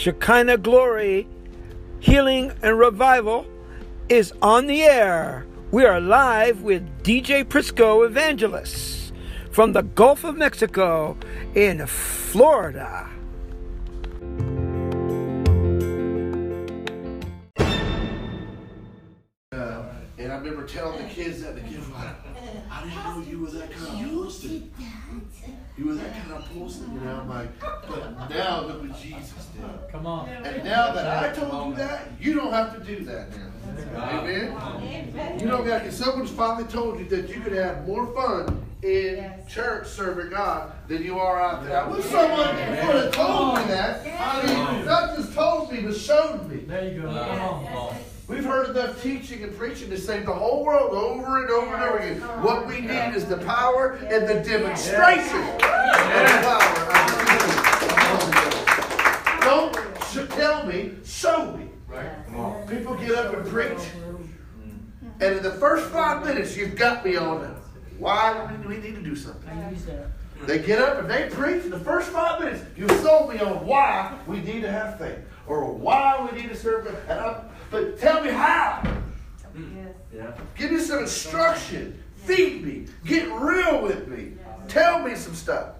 Shekinah Glory Healing and Revival is on the air. We are live with DJ Prisco Evangelist from the Gulf of Mexico in Florida. Uh, and I remember telling the kids that the kids were like, I didn't know you were that kind. You were that kind of person, you know. I'm like, but now look what Jesus did. Come on. And now that I told you that, you don't have to do that now. Amen. You don't got. If someone's finally told you that you could have more fun in church serving God than you are out there. I wish someone would have told me that. I mean, not just told me, but showed me. There you go. Come on. We've heard enough teaching and preaching to save the whole world over and over and over again. What we need is the power and the demonstration of the power of the Holy Don't sh- tell me, show me. Right? People get up and preach, and in the first five minutes, you've got me on them. Why do we need to do something? They get up and they preach. In the first five minutes, you've sold me on why we need to have faith or why we need to serve God. And I'm, but tell me how. Yeah. Give me some instruction. Feed me. Get real with me. Tell me some stuff.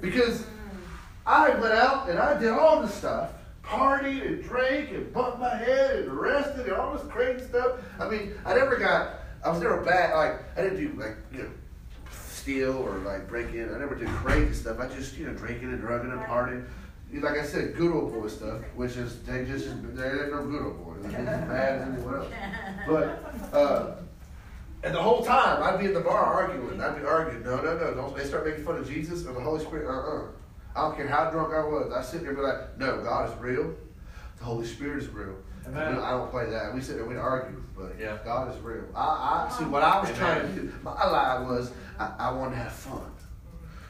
Because mm-hmm. I went out and I did all this stuff. Partied and drank and bumped my head and arrested and all this crazy stuff. I mean, I never got, I was never bad. Like, I didn't do, like, you know, steal or, like, break in. I never did crazy stuff. I just, you know, drinking and drugging and partying. Like I said, good old boy stuff, which is, they just, there ain't no good old boy. They're just as bad as anyone else. But, uh, and the whole time, I'd be in the bar arguing. I'd be arguing. No, no, no. Don't. They start making fun of Jesus or the Holy Spirit. Uh-uh. I don't care how drunk I was. I sit there and be like, no, God is real. The Holy Spirit is real. Amen. I don't play that. We sit there, we argue, but Yeah. God is real. I, I see what I was trying to do. My lie was I, I wanted to have fun.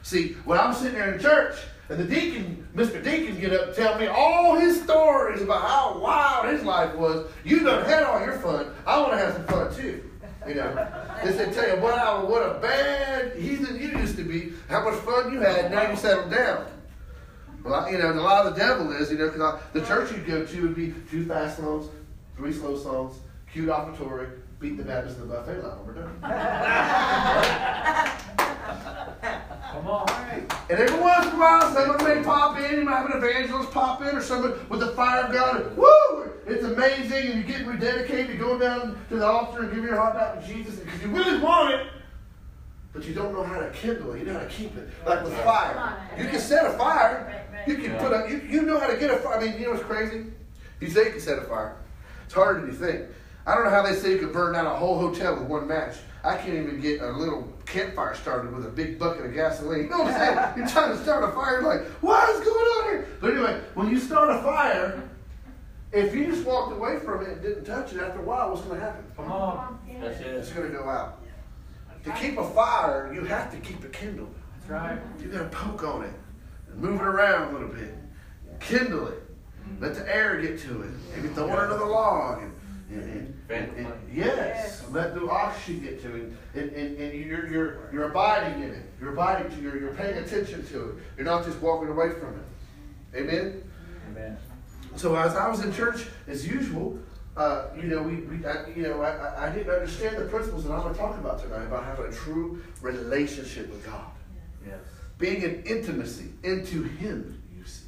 See, when I'm sitting there in church and the deacon, Mr. Deacon, get up and tell me all his stories about how wild his life was, you done had all your fun. I want to have some fun too. You know, they said, tell you what, what a bad heathen you used to be, how much fun you had, now you settled down. Well, you know, and a lot of the devil is, you know, because the church you'd go to would be two fast songs, three slow songs, cute offertory, beat the Baptist in the buffet line. We're done. Come on. And every once in a while, someone may pop in. You might have an evangelist pop in, or someone with the fire of God. Woo! It's amazing, and you're getting rededicated. You go down to the altar and give your heart back to Jesus because you really want it, but you don't know how to kindle it. You know how to keep it, like with fire. You can set a fire. You can put a. You, you know how to get a fire. I mean, you know what's crazy? You say you can set a fire. It's harder than you think. I don't know how they say you could burn down a whole hotel with one match. I can't even get a little campfire started with a big bucket of gasoline. You know what I'm saying? You're trying to start a fire, you're like, what is going on here? But anyway, when you start a fire, if you just walked away from it and didn't touch it, after a while, what's going to happen? Come on. That's It's going to go out. To keep a fire, you have to keep it kindled. That's right. You got to poke on it and move it around a little bit. Kindle it. Let the air get to it. Maybe throw it under the log. And, and, and, and- and- yes, let the oxygen get to it. And, and, and you're, you're, you're abiding in it. You're abiding to You're, you're paying attention to it. You're not just walking away from it. Amen? Amen. So as I was in church, as usual, uh, you know, we, we I, you know, I, I- I didn't understand the principles that I'm going to talk about tonight about having a true relationship with God, Yes. being in intimacy into Him. You see,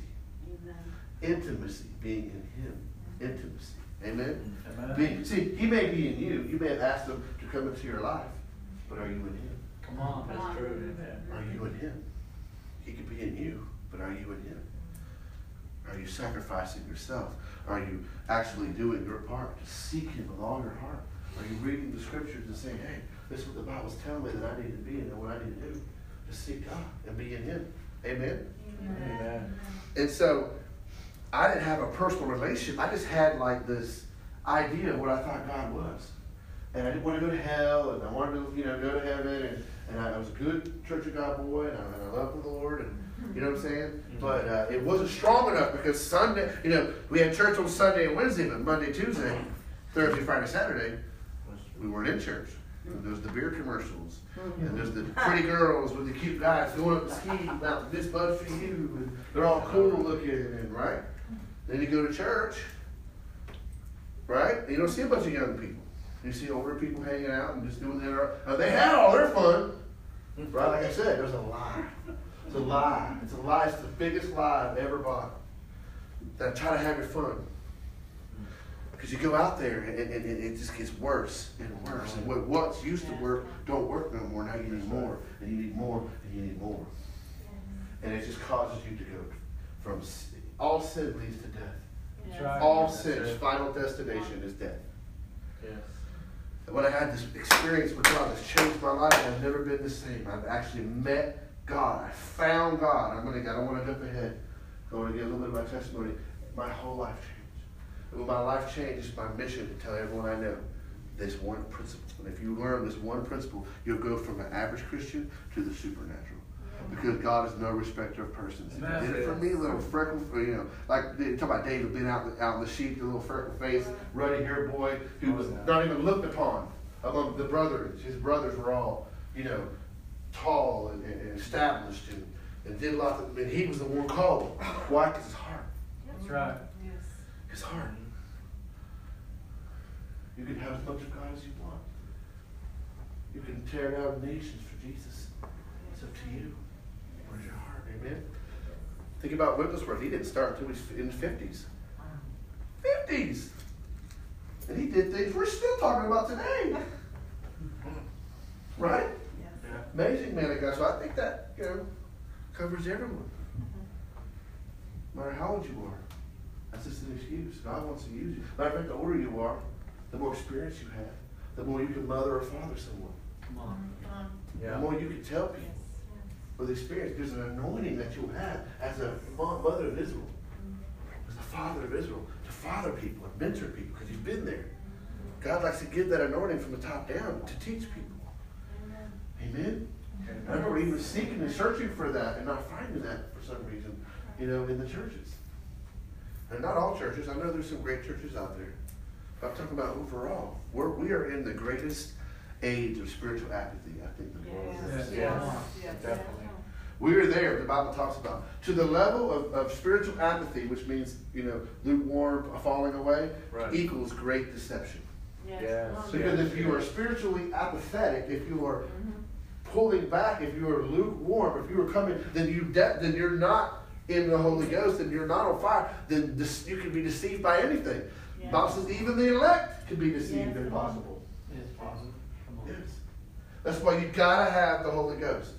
intimacy, being in Him, intimacy. Amen. Amen. Being, see, He may be in you. You may have asked Him to come into your life, but are you in Him? Come on. That's true. Amen. Are you in Him? He could be in you, but are you in Him? Are you sacrificing yourself? Are you actually doing your part to seek Him with all your heart? Are you reading the scriptures and saying, hey, this is what the Bible's telling me that I need to be and what I need to do to seek God and be in Him? Amen? Amen. And so I didn't have a personal relationship. I just had like this idea of what I thought God was. And I didn't want to go to hell, and I wanted to, you know, go to heaven, and, and I was a good Church of God boy, and I, and I loved the Lord, and you know what I'm saying? Mm-hmm. But uh, it wasn't strong enough because Sunday, you know, we had church on Sunday and Wednesday, but Monday, Tuesday, mm-hmm. Thursday, Friday, Saturday, we weren't in church. And there's the beer commercials, mm-hmm. and there's the pretty girls with the cute guys going up the ski mountain. This bud for you, and they're all cool looking, and right. Then you go to church, right? And you don't see a bunch of young people. You see older people hanging out and just doing their. Now they had all their fun, right? Like I said, there's a lie. It's a lie. It's a lie. It's the biggest lie I've ever bought. That try to have your fun. Because you go out there and, and, and it just gets worse and worse. And what once used to work don't work no more. Now you need more, and you need more, and you need more. And it just causes you to go from all sin leads to death. That's. All sin's final destination is death. Yes. And when I had this experience with God, it's changed my life. and I've never been the same. I've actually met God. I found God. I'm gonna. I don't want to jump ahead. I want to give a little bit of my testimony. My whole life changed. And when my life changed, it's my mission to tell everyone I know this one principle. And if you learn this one principle, you'll go from an average Christian to the supernatural. Because God is no respecter of persons. If He did it for me, little freckle, you know, like they talk about David being out, out in the sheep, the little freckle face, ruddy haired boy who was oh, not even looked upon among the brothers. His brothers were all, you know, tall and, and, and established and, and did lots of, and he was the one called. Why? Because his heart. That's right. Yes. His heart. You can have as much of God as you want. You can tear down nations for Jesus. It's up to you. Where's? Amen. Think about Wigglesworth. He didn't start until he was in the fifties. Fifties. And he did things we're still talking about today. Right? Yeah. Amazing man of God. So I think that, you know, covers everyone. No matter how old you are. That's just an excuse. God wants to use you. Matter of fact, the older you are, the more experience you have, the more you can mother or father someone. Come on. The Yeah. more you can tell people with experience. There's an anointing that you'll have as a mother of Israel, as a father of Israel, to father people and mentor people because you've been there. God likes to give that anointing from the top down to teach people. Amen. I remember even seeking and searching for that and not finding that for some reason, you know, in the churches. And not all churches. I know there's some great churches out there. But I'm talking about overall. We're, we are in the greatest age of spiritual apathy, I think the world Yes. has. Yes. Definitely. We are there, the Bible talks about. To the level of, of spiritual apathy, which means, you know, lukewarm, falling away, Right. equals great deception. Yes. Because if you are spiritually apathetic, if you are pulling back, if you are lukewarm, if you are coming, then you de- then you're not in the Holy Ghost, and you're not on fire. Then this, you can be deceived by anything. Yeah. Bible says even the elect can be deceived Yes. if possible. Yes, possible. Come on. Yes. That's why you gotta have the Holy Ghost.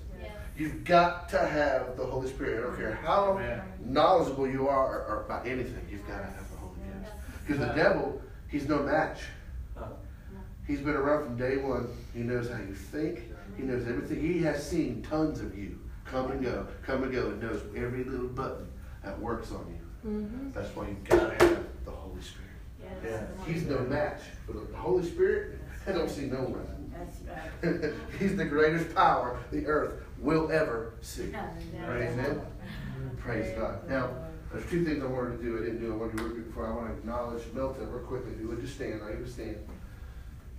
You've got to have the Holy Spirit. I don't care how Amen. knowledgeable you are or, or about anything, you've got to have the Holy Ghost. Because the devil, he's no match. Uh, He's been around from day one. He knows how you think. He knows everything. He has seen tons of you come and go, come and go, and knows every little button that works on you. That's why you've got to have the Holy Spirit. Yeah. He's no match for the Holy Spirit. I don't see no one. That's right. He's the greatest power the earth will ever see. Praise Amen. Praise God. Now, there's two things I wanted to do. I didn't do. I wanted to do it before. I want to acknowledge Milton real quickly. If you would just stand, I understand.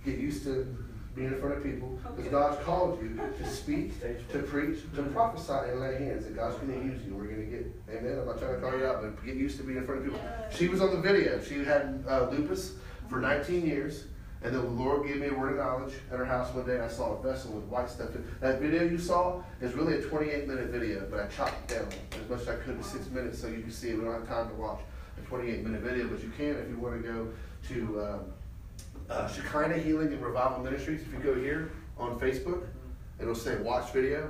Get used to being in front of people because God's called you to speak, to preach, to prophesy, and lay hands. And God's going to use you. We're going to get. Amen. I'm not trying to call you out, but get used to being in front of people. She was on the video. She had uh, lupus for 19 years. And then the Lord gave me a word of knowledge at her house one day. I saw a vessel with white stuff in it. That video you saw is really a 28 minute video, but I chopped it down as much as I could to six minutes so you can see it. We don't have time to watch a 28 minute video, but you can if you want to go to um, uh, Shekinah Healing and Revival Ministries. If you go here on Facebook, it'll say watch video.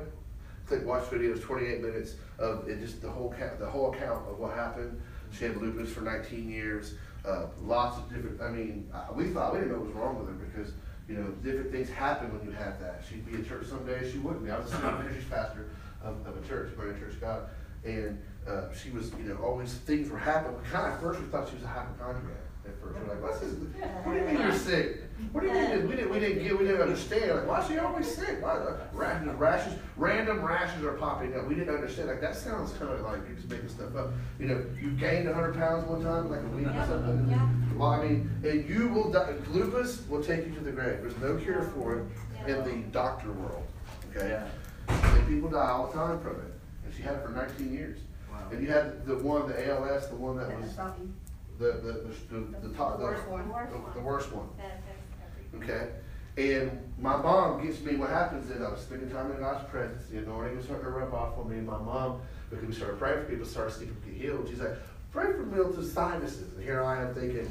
Click watch video. It's 28 minutes of it, just the whole the whole account of what happened. She had lupus for 19 years. Uh, lots of different. I mean, uh, we thought we didn't know what was wrong with her because you know different things happen when you have that. She'd be in church some days, she wouldn't be. I was a ministries pastor of, of a church, Grand Church God, and uh, she was you know always things were happening. Kind of first we thought she was a hypochondriac. At first, we're like, what's this? What do you mean you're sick? What do you mean? We didn't, we didn't get, we didn't understand. Like, why is she always sick? Why uh, rashes, rashes, random rashes are popping up. We didn't understand. Like that sounds kind of like you're just making stuff up. You know, you gained 100 pounds one time, like a week or something. Yeah. Well, I mean, and you will die. Lupus will take you to the grave. There's no cure for it in the doctor world. Okay, and people die all the time from it. And she had it for 19 years. Wow. And you had the one, the ALS, the one that was Something. The the the, the, the top, The worst one. the, the worst one. That affects everything. Okay? And my mom gets me, what happens is I was spending time in God's presence, the anointing was starting to rub off on me and my mom, because we started praying for people, started seeing people get healed. She's like, pray for Milton's sinuses. And here I am thinking,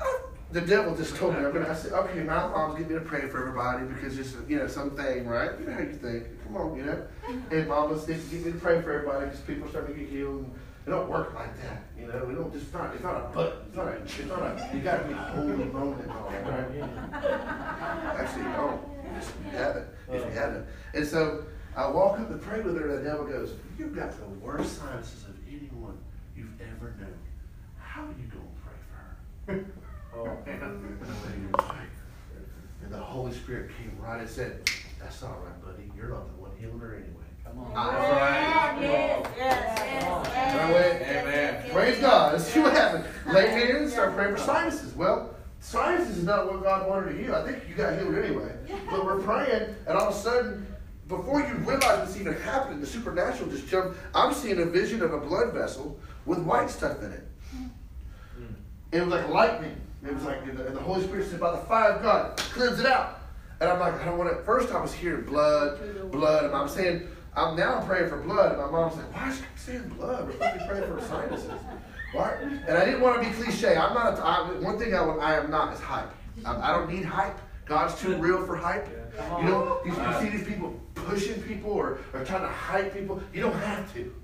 "Oh, the devil just told me, I'm gonna, I said, okay, my mom's getting me to pray for everybody because it's, you know, something, right? You know how you think. Come on, you know? And mama's getting me to pray for everybody because people are starting to get healed. And it don't work like that, you know. We don't just not. It's not a button. It's not a. It's not a. You got to be holy moment, all right? Actually, you don't. Just you haven't. If you haven't. And so I walk up to pray with her, and the devil goes, "You've got the worst sinuses of anyone you've ever known. How are you going to pray for her?" Oh. And the Holy Spirit came right and said, That's all right, buddy. You're not the one healing her anyway. Come on. I- Yes, yes, yes, yes. I went, Amen. Praise God. Let's see what happened. Lay hands, start praying for sinuses. Well, sinuses is not what God wanted to heal. I think you got healed anyway. But we're praying, and all of a sudden, before you realize what's even happening, the supernatural just jumped. I'm seeing a vision of a blood vessel with white stuff in it. Hmm. It was like lightning. It was like, and the, and the Holy Spirit said, by the fire of God, cleanse it out. And I'm like, I don't want to. First, I was hearing blood, blood, and I'm saying, I'm now praying for blood. And my mom's like, why is she saying blood? We're supposed to be praying for sinuses. Why? And I didn't want to be cliche. I'm not. A, I, one thing I, I am not is hype. I, I don't need hype. God's too real for hype. You know, you, you see these people pushing people or, or trying to hype people. You don't have to.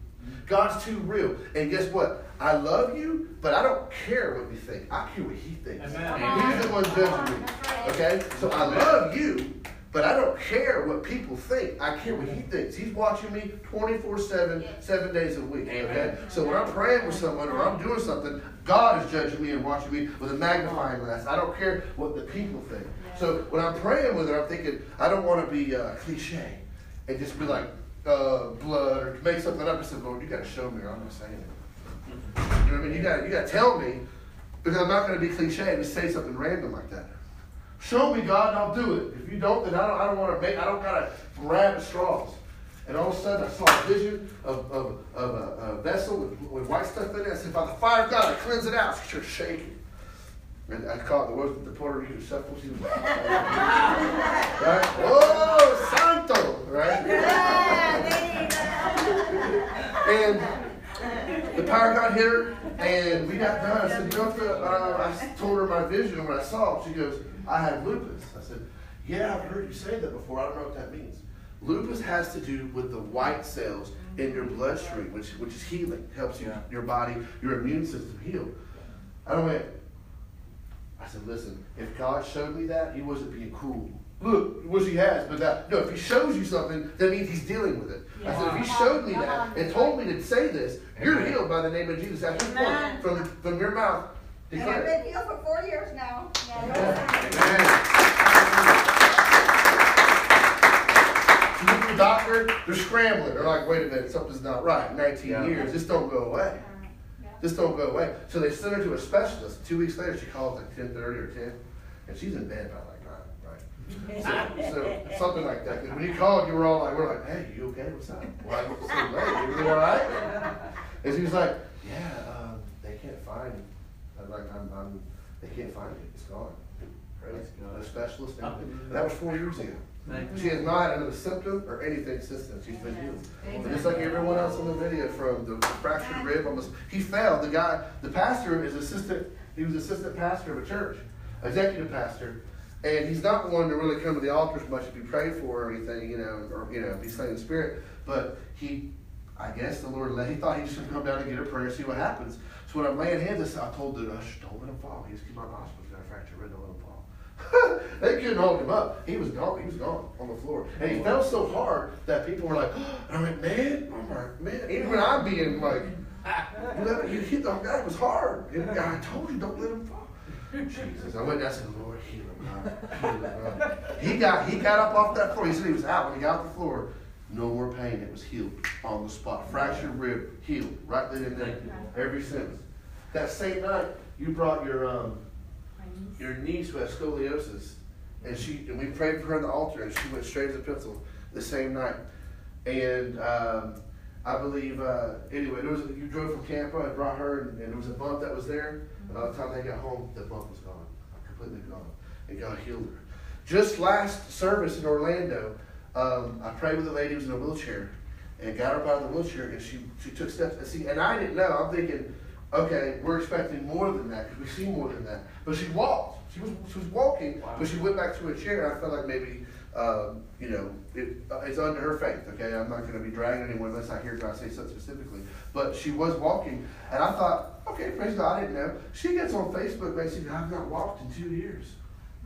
God's too real. And guess what? I love you, but I don't care what you think. I care what He thinks. Amen. He's the one judging me. Okay? So I love you, but I don't care what people think. I care what He thinks. He's watching me 24 7, seven days a week. Okay? So when I'm praying with someone or I'm doing something, God is judging me and watching me with a magnifying glass. I don't care what the people think. So when I'm praying with her, I'm thinking, I don't want to be uh, cliche and just be like, uh, blood or make something up. I said, Lord, you got to show me or I'm not saying it. You know what I mean? You got you got to tell me because I'm not going to be cliche and just say something random like that. Show me, God, and I'll do it. If you don't, then I don't, I don't want to make, I don't got to grab straws. And all of a sudden, I saw a vision of, of, of a, a vessel with, with white stuff in it. I said, by the fire of God, I cleanse it out. Started shaking. And I caught the was the Puerto Rican shuffle. She was right? Oh, Santo, right? and the power of God hit her, and we got done. I said, you know, uh, I told her my vision what I saw. She goes, I have lupus. I said, yeah, I've heard you say that before. I don't know what that means. Lupus has to do with the white cells in your bloodstream, which which is healing, helps you Yeah. your body, your immune system heal. I don't went. I said, listen, if God showed me that, He wasn't being cruel. Look, which He has, but that no, if He shows you something, that means He's dealing with it. I said, if He showed me that and told me to say this, you're healed by the name of Jesus. Point, from from your mouth, And I've been healed for four years now. You go to the doctor, they're scrambling. They're like, wait a minute, something's not right. 19 Yeah. years, this don't go away. This don't go away. So they sent her to a specialist. Two weeks later, she calls at 10:30 or 10, and she's in bed by like nine, right? So, so something like that. when you called, you were all like, we're like, hey, you okay? What's up? Why are you so late? Everything all right? And she was like, yeah, um, they can't find. I'm like, I'm, um, I'm, they can't find it. It's gone. Praise God. No specialist. Oh. anything. That was four years ago. She has not had another symptom or anything since then. She's been healed. And just like everyone else in the video, from the fractured rib, almost he fell. The guy, the pastor, is assistant. He was assistant pastor of a church, executive pastor, and he's not one to really come to the altar as much to be prayed for or anything, you know, or you know, be slain in the spirit. But he, I guess the Lord let. He thought he just should come down and get a prayer, see what happens. So when I'm laying hands, I told the usher, "Don't let him fall. He's keep on the hospital. He's got a fractured rib. Don't let him fall." they couldn't hold him up. He was gone. He was gone on the floor, and he fell so hard that people were like, "I'm like, man, I'm like, man." Even when I'm being like, "You you hit the guy. It was hard." And I told you, don't let him fall. Jesus, I went and I said, "Lord, heal him, God. Heal him, God." He got he got up off that floor. He said he was out when he got off the floor. No more pain. It was healed on the spot. Fractured rib healed right then and there. Every since that same night, you brought your um your niece who has scoliosis, and she and we prayed for her on the altar, and she went straight to the pencil the same night. And um, I believe, uh, anyway, there was, you drove from Tampa and brought her, and, and there was a bump that was there, and by the time they got home, the bump was gone, completely gone, and God healed her. Just last service in Orlando, um, I prayed with a lady who was in a wheelchair, and got her out of the wheelchair, and she, she took steps, and see, and I didn't know, I'm thinking, okay, we're expecting more than that, because we see more than that, but she walked, she was, she was walking, but she went back to her chair, and I felt like maybe, um, you know, it, uh, it's under her faith, okay? I'm not going to be dragging anyone unless I hear God say something specifically. But she was walking, and I thought, okay, praise God, I didn't know. She gets on Facebook basically, I've not walked in two years.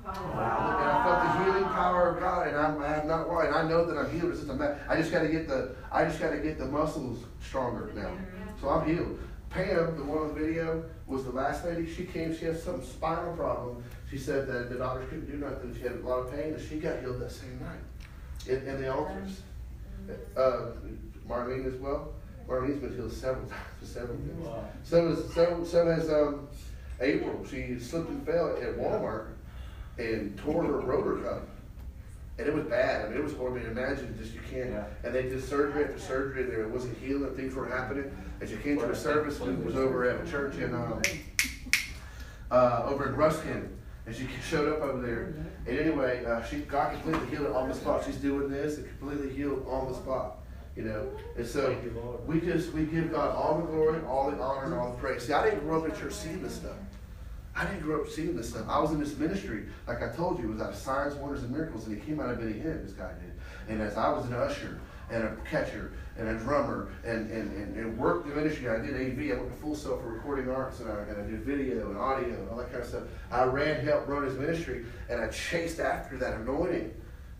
And I felt the healing power of God, and I'm, I have not and I know that I'm healed. It's just a matter. I just got to get the, I just got to get the muscles stronger now. So I'm healed. Pam, the one on the video, was the last lady. She came. She has some spinal problem. She said that the doctors couldn't do nothing. She had a lot of pain, and she got healed that same night in, in the altars. Uh, Marlene as well. Marlene's been healed several times, several times. So is so, so has um, April. She slipped and fell at Walmart and tore her rotor cuff. And it was bad. I mean, it was horrible. I mean, imagine just you can't. Yeah. And they did surgery after surgery, and there it wasn't healing. Things were happening. And she came to a service, and it was over at a church in um, uh, over in Ruskin, and she showed up over there. And anyway, uh, she got completely healed on the spot. She's doing this and completely healed on the spot. You know, and so you, we just we give God all the glory, all the honor, and all the praise. See, I didn't grow up in church seeing this stuff. I didn't grow up seeing this stuff. I was in this ministry, like I told you, it was out of signs, wonders, and miracles, and it came out of Benny Hinn, this guy did. And as I was an usher and a catcher and a drummer and, and, and, and worked the ministry, I did AV, I went to Full Sail for recording arts, and I, and I did video and audio and all that kind of stuff. I ran, helped run his ministry, and I chased after that anointing,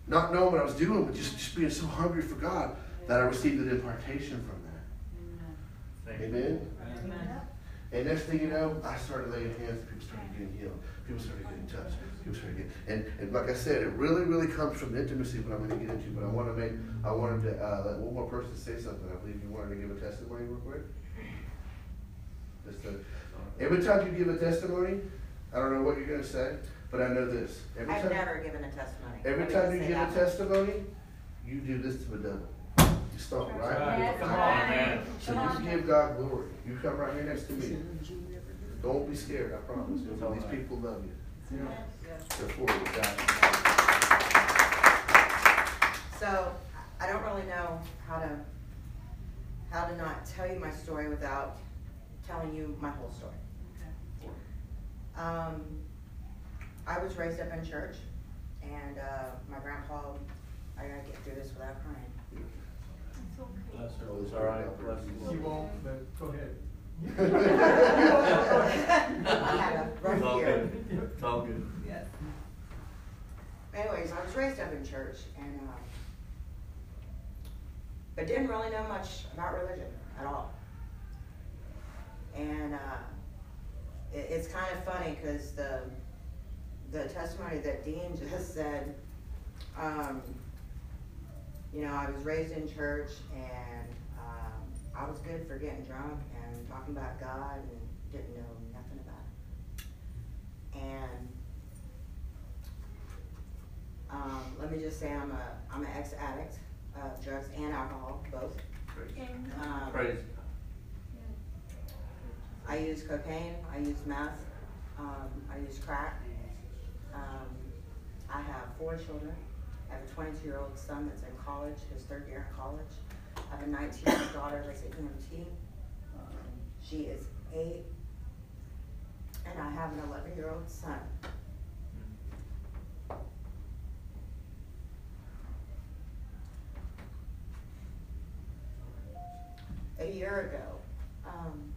not knowing what I was doing, but just, just being so hungry for God that I received an impartation from that. Thank you. Amen. And next thing you know, I started laying hands and people started getting healed. People started getting touched. People started getting, and, and like I said, it really, really comes from intimacy what I'm going to get into. But I want to make, I wanted to uh, let one more person say something. I believe you wanted to give a testimony real quick. Just to, every time you give a testimony, I don't know what you're going to say, but I know this. Every I've time, never given a testimony. every time you give a testimony, you do this to the devil. You stomp right. Right. Come on, man. So you give God glory. You come right here next to me. Don't be scared, I promise. It's all These people love you. Yes. They're for you, God. So, I don't really know how to, how to not tell you my story without telling you my whole story. Um, I was raised up in church, and, uh, my grandpa, I gotta get through this without crying. Bless her. It's all right. Bless you. You won't, but go ahead. I had a It's all good. It's all good. Yes. Anyways, I was raised up in church and, uh, but didn't really know much about religion at all. And, uh, it, it's kind of funny because the, the testimony that Dean just said, um, you know, I was raised in church and, um, I was good for getting drunk and talking about God and didn't know nothing about it. And um, let me just say I'm a I'm an ex addict of drugs and alcohol, both. Um, Praise. I use cocaine. I use meth. Um, I use crack. Um, I have four children. I have a 22 year old son that's in college, his third year in college. I have a 19 year old daughter that's at EMT. Um, she is eight. And I have an 11 year old son. a year ago. Um,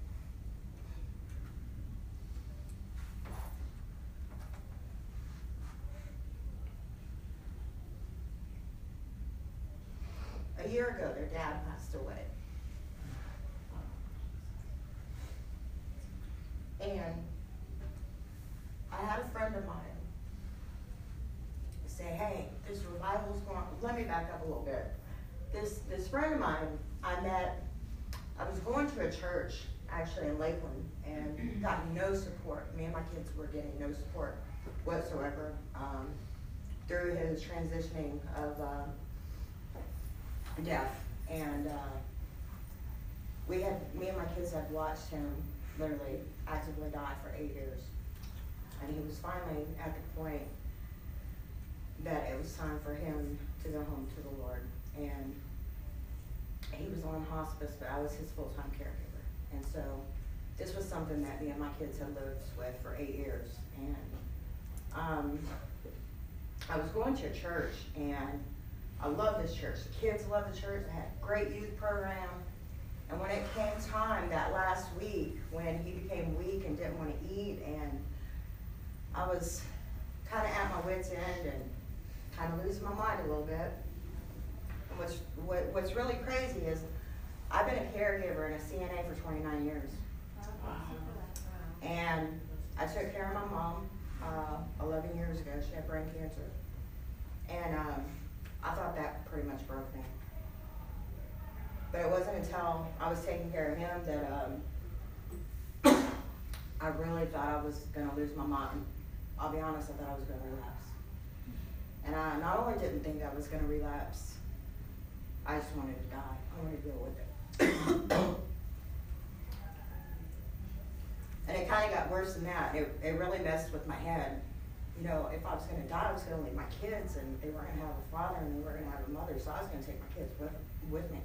year ago, their dad passed away. And I had a friend of mine say, hey, this revival's going, let me back up a little bit. This, this friend of mine, I met I was going to a church actually in Lakeland and got no support. Me and my kids were getting no support whatsoever um, through his transitioning of uh, death. And uh, we had, me and my kids had watched him literally actively die for eight years. And he was finally at the point that it was time for him to go home to the Lord. And he was on hospice, but I was his full-time caregiver. And so this was something that me and my kids had lived with for eight years. And um, I was going to a church, and I love this church. The kids love the church. They had a great youth program. And when it came time that last week, when he became weak and didn't want to eat, and I was kind of at my wits' end and kind of losing my mind a little bit. And what's what, what's really crazy is I've been a caregiver and a CNA for 29 years, and I took care of my mom uh, 11 years ago. She had brain cancer, and um, I thought that pretty much broke me. But it wasn't until I was taking care of him that um, I really thought I was going to lose my mind. I'll be honest, I thought I was going to relapse. And I not only didn't think I was going to relapse, I just wanted to die. I wanted to deal with it. and it kind of got worse than that. It, it really messed with my head. You know, if I was going to die, I was going to leave my kids, and they weren't going to have a father, and they weren't going to have a mother, so I was going to take my kids with, with me.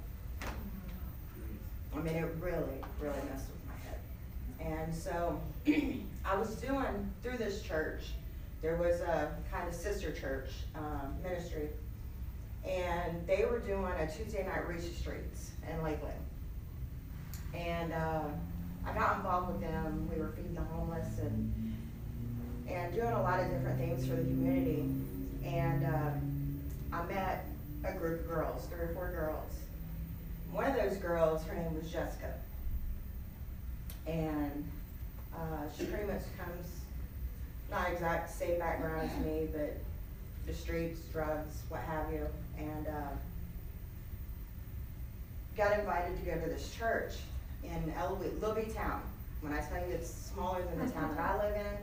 I mean, it really, really messed with my head. And so I was doing through this church, there was a kind of sister church um, ministry, and they were doing a Tuesday night reach the streets in Lakeland. And uh, I got involved with them. We were feeding the homeless and and doing a lot of different things for the community. And um, I met a group of girls, three or four girls. One of those girls, her name was Jessica. And uh, she pretty much comes, not exact same background as me, but the streets, drugs, what have you. And uh, got invited to go to this church in Libby Town. When I tell you it's smaller than the town that I live in,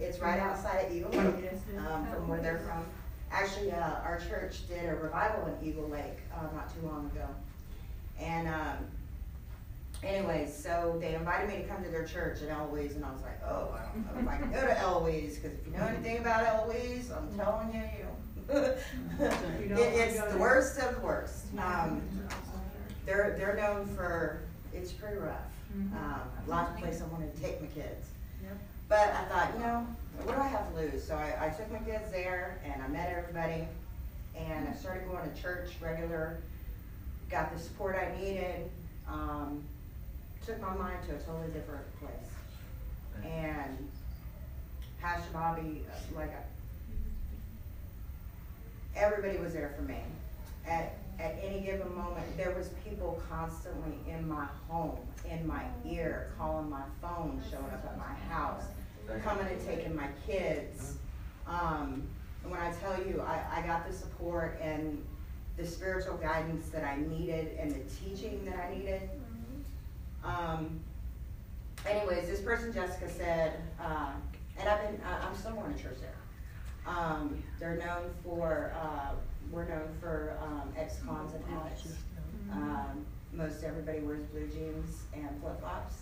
it's right outside of Eagle Lake, um, from where they're from. Actually, uh, our church did a revival in Eagle Lake uh, not too long ago. And um, anyways, so they invited me to come to their church at Eloise, and I was like, oh, I don't know if I can go to Eloise, because if you know anything about Eloise, I'm telling you, you it, it's the worst of the worst. Um, they're they're known for it's pretty rough. Um, lots of places I wanted to take my kids. But I thought, you know, what do I have to lose? So I, I took my kids there and I met everybody and I started going to church regular, got the support I needed, um, took my mind to a totally different place. And Pastor Bobby, uh, like, everybody was there for me. At, at any given moment, there was people constantly in my home, in my ear, calling my phone, showing up at my house, coming and taking my kids. Um, and when I tell you, I, I got the support and the spiritual guidance that I needed and the teaching that I needed. Um, anyways, this person, Jessica, said, uh, and I've been, I'm still going to church there. Um, they're known for, uh, we're known for um, ex-cons and addicts. Um, most everybody wears blue jeans and flip-flops.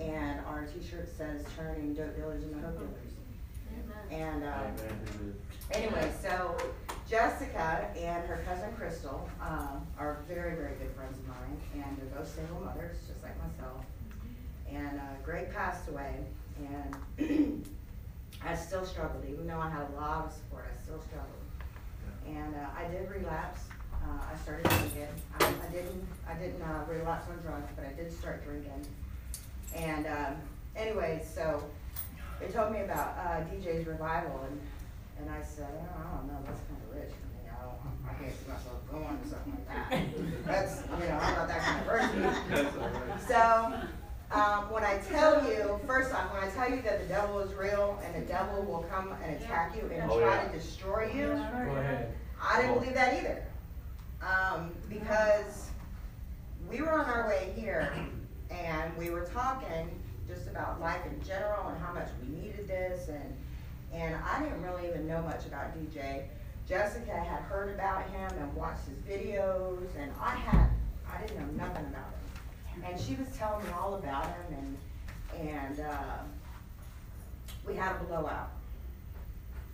And our t-shirt says turning dope dealers into hope dealers. And uh, anyway, so Jessica and her cousin Crystal uh, are very, very good friends of mine, and they're both single mothers, just like myself. And uh, Greg passed away, and I still struggled, even though I had a lot of support. I still struggled, and uh, I did relapse. Uh, I started drinking. I, I didn't. I didn't uh, relapse on drugs, but I did start drinking. And um, anyway, so they told me about uh, DJ's revival, and and I said, oh, I don't know, that's kind of rich for me. I don't, I can't see myself going to something like that. That's, you know, I'm not that kind of person. So um, when I tell you, first off, when I tell you that the devil is real and the devil will come and attack you and Oh, try yeah. to destroy you, Go ahead. I didn't believe that either. Um, because we were on our way here and we were talking just about life in general and how much we needed this and and I didn't really even know much about DJ. Jessica had heard about him and watched his videos and I had I didn't know nothing about him. And she was telling me all about him, and and uh, we had a blowout,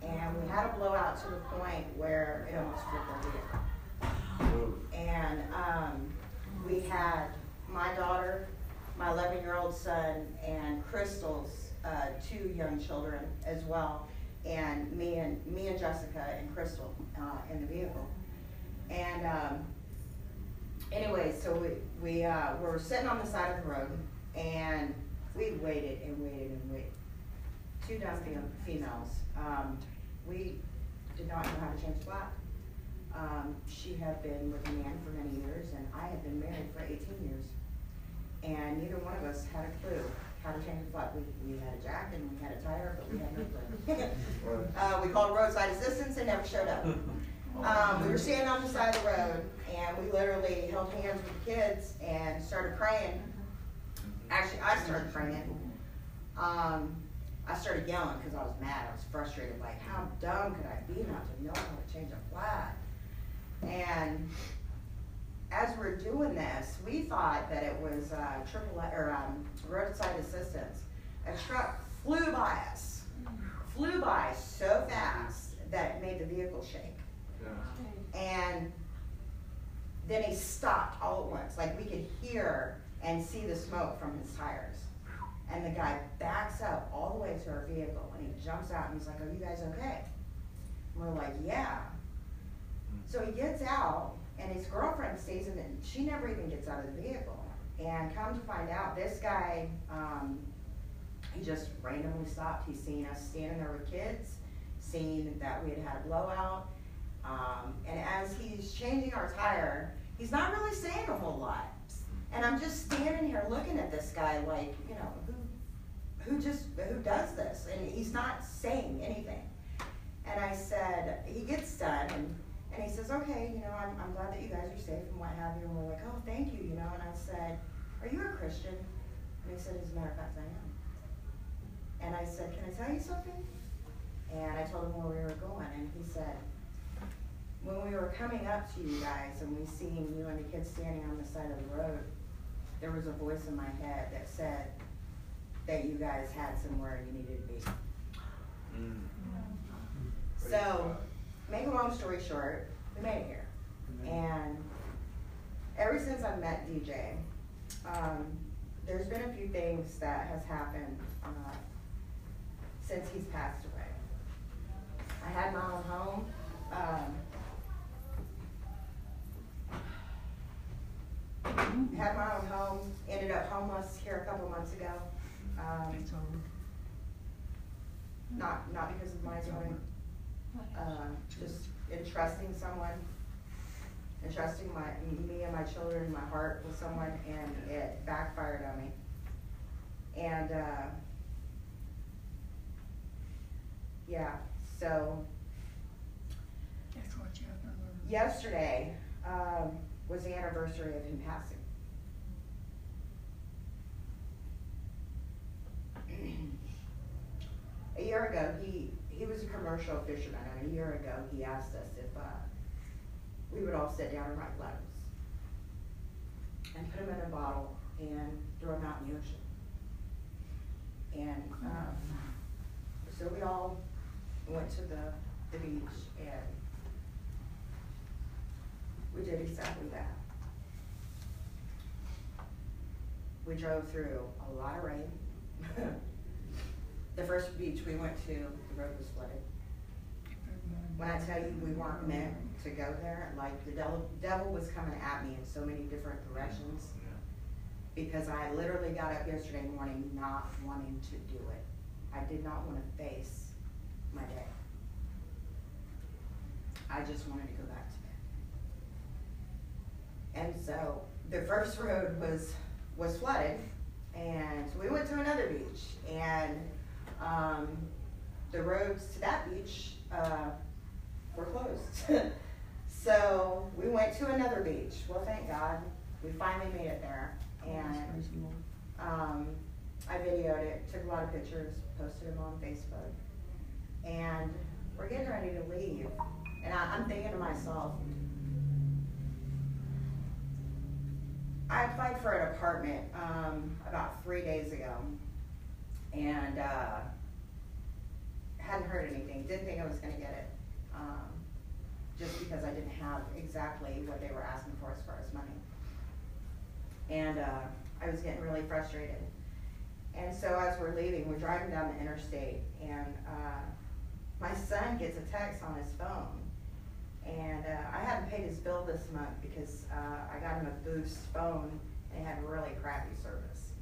and we had a blowout to the point where it almost flipped our vehicle. And um, we had my daughter, my 11 year old son, and Crystal's uh, two young children as well, and me and me and Jessica and Crystal uh, in the vehicle. And um, anyway, so we we uh, were sitting on the side of the road, and we waited and waited and waited. Two dumb females. Um, we did not know how to change the flat. Um, she had been with a man for many years, and I had been married for 18 years. And neither one of us had a clue how to change a flat. We, we had a jack and we had a tire, but we had no clue. uh, we called roadside assistance and never showed up. Um, we were standing on the side of the road, and we literally held hands with the kids and started praying. Actually, I started praying. Um, I started yelling because I was mad. I was frustrated. Like, how dumb could I be not to know how to change a flat? And as we're doing this, we thought that it was uh, triple or um, roadside assistance. A truck flew by us, flew by so fast that it made the vehicle shake. And then he stopped all at once. Like we could hear and see the smoke from his tires. And the guy backs up all the way to our vehicle and he jumps out and he's like, Are you guys okay? And we're like, Yeah. So he gets out and his girlfriend stays in it. She never even gets out of the vehicle. And come to find out, this guy, um, he just randomly stopped. He's seen us standing there with kids, seeing that we had had a blowout. Um, and as he's changing our tire, he's not really saying a whole lot. And I'm just standing here looking at this guy like, you know, who, who just, who does this? And he's not saying anything. And I said, he gets done and, and he says, okay, you know, I'm, I'm glad that you guys are safe and what have you. And we're like, oh, thank you, you know. And I said, are you a Christian? And he said, as a matter of fact, I am. And I said, can I tell you something? And I told him where we were going. And he said, when we were coming up to you guys and we seen you and the kids standing on the side of the road, there was a voice in my head that said that you guys had somewhere you needed to be. So, make a long story short, we made it here. And ever since I've met DJ, um, there's been a few things that has happened uh, since he's passed away. I had my own home. Um, had my own home, ended up homeless here a couple months ago. Um, not, not because of my doing, uh, just entrusting someone, entrusting my, me and my children, my heart with someone, and it backfired on me. And, uh, yeah, so yesterday, um, was the anniversary of him passing. A year ago, he, he was a commercial fisherman, and a year ago, he asked us if uh, we would all sit down and write letters and put them in a bottle and throw them out in the ocean. And um, so we all went to the, the beach and we did exactly that. We drove through a lot of rain. the first beach we went to, the road was flooded. When I tell you we weren't meant to go there, like the devil, devil was coming at me in so many different directions. Because I literally got up yesterday morning not wanting to do it. I did not want to face my day. I just wanted to go back to bed. And so the first road was was flooded, and so we went to another beach, and um, the roads to that beach uh, were closed. so we went to another beach. Well, thank God, we finally made it there, and um, I videoed it, took a lot of pictures, posted them on Facebook, and we're getting ready to leave. And I, I'm thinking to myself, I applied for an apartment um, about three days ago, and uh, hadn't heard anything. Didn't think I was going to get it, um, just because I didn't have exactly what they were asking for as far as money. And uh, I was getting really frustrated. And so as we're leaving, we're driving down the interstate, and uh, my son gets a text on his phone. And uh, I hadn't paid his bill this month because uh, I got him a Boost phone, and it had really crappy service.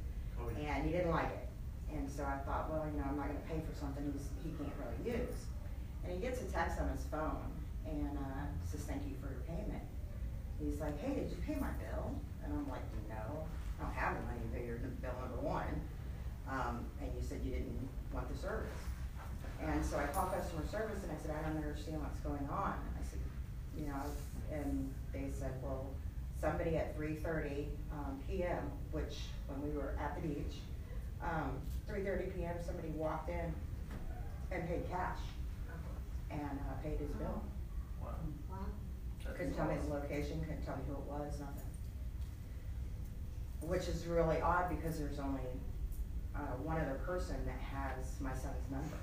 Oh, yeah. And he didn't like it. And so I thought, well, you know, I'm not going to pay for something he's, he can't really use. And he gets a text on his phone, and uh, says, thank you for your payment. He's like, hey, did you pay my bill? And I'm like, no, I don't have the money to pay your bill number one. Um, and you said you didn't want the service. And so I called customer service and I said, I don't understand what's going on. And I said, you know, and they said, well, somebody at three thirty, um, PM, which, when we were at the beach, um, three thirty PM, somebody walked in and paid cash and, uh, paid his bill. Wow. That's Couldn't tell me the awesome. location, couldn't tell me who it was, nothing. Which is really odd because there's only, uh, one other person that has my son's number.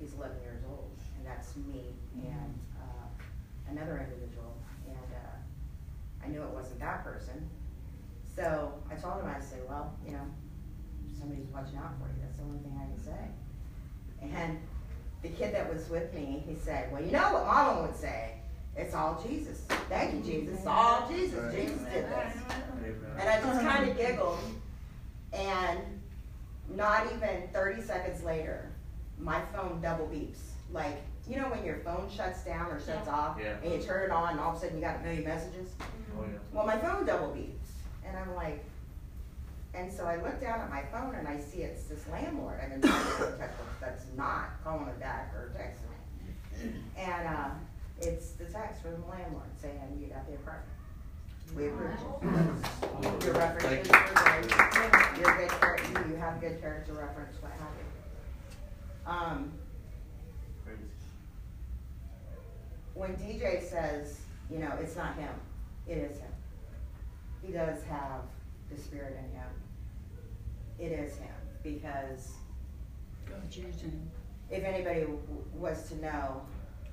He's eleven years old, and that's me and, another individual. And, uh, I knew it wasn't that person. So I told him, I said, well, you know, somebody's watching out for you, that's the only thing I can say. And the kid that was with me, he said, well, you know what mama would say, it's all Jesus. Thank you, Jesus, it's all Jesus, Jesus did this. Amen. And I just kind of giggled. And not even 30 seconds later, my phone double beeps. Like, you know, when your phone shuts down or shuts off, Yeah. and you turn it on, and all of a sudden you got a million messages? Oh, yeah. Well, my phone double beeps. And I'm like, and so I look down at my phone and I see it's this landlord I've been trying to get in touch with that's not calling me back or texting me. And uh, it's the text from the landlord saying, you got the apartment. We approved you. Your references Thank were. You're good character, you have a good character reference, what have you. Um, Praise. When DJ says, you know, it's not him, it is him. He does have the spirit in him. It is him because God's using him. if anybody w- was to know,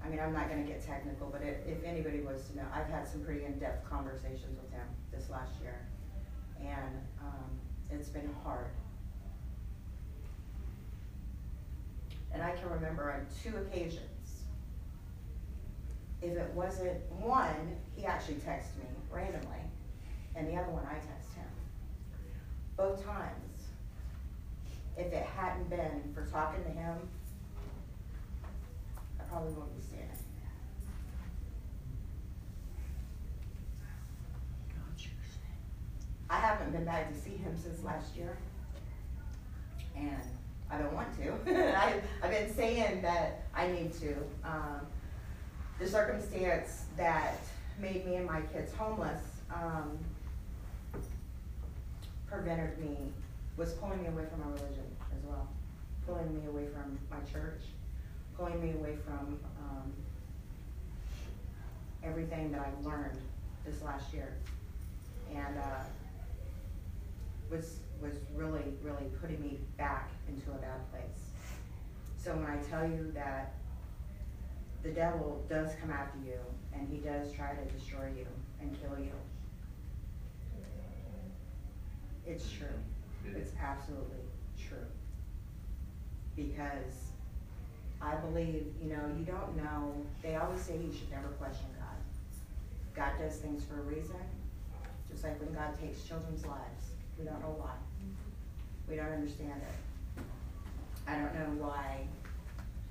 I mean, I'm not gonna get technical, but if, if anybody was to know, I've had some pretty in-depth conversations with him this last year. And, um, it's been hard. And I can remember on two occasions, if it wasn't, one, he actually texted me randomly, and the other one, I text him. Both times, if it hadn't been for talking to him, I probably wouldn't be standing. I haven't been back to see him since last year. And I don't want to. I, I've been saying that I need to. Um, the circumstance that made me and my kids homeless um, prevented me, was pulling me away from my religion as well. Pulling me away from my church, pulling me away from um, everything that I've learned this last year. And uh, was was really, really putting me back into a bad place. So when I tell you that the devil does come after you and he does try to destroy you and kill you, it's true. It's absolutely true. Because I believe, you know, you don't know, they always say you should never question God. God does things for a reason, just like when God takes children's lives. We don't know why. We don't understand it. I don't know why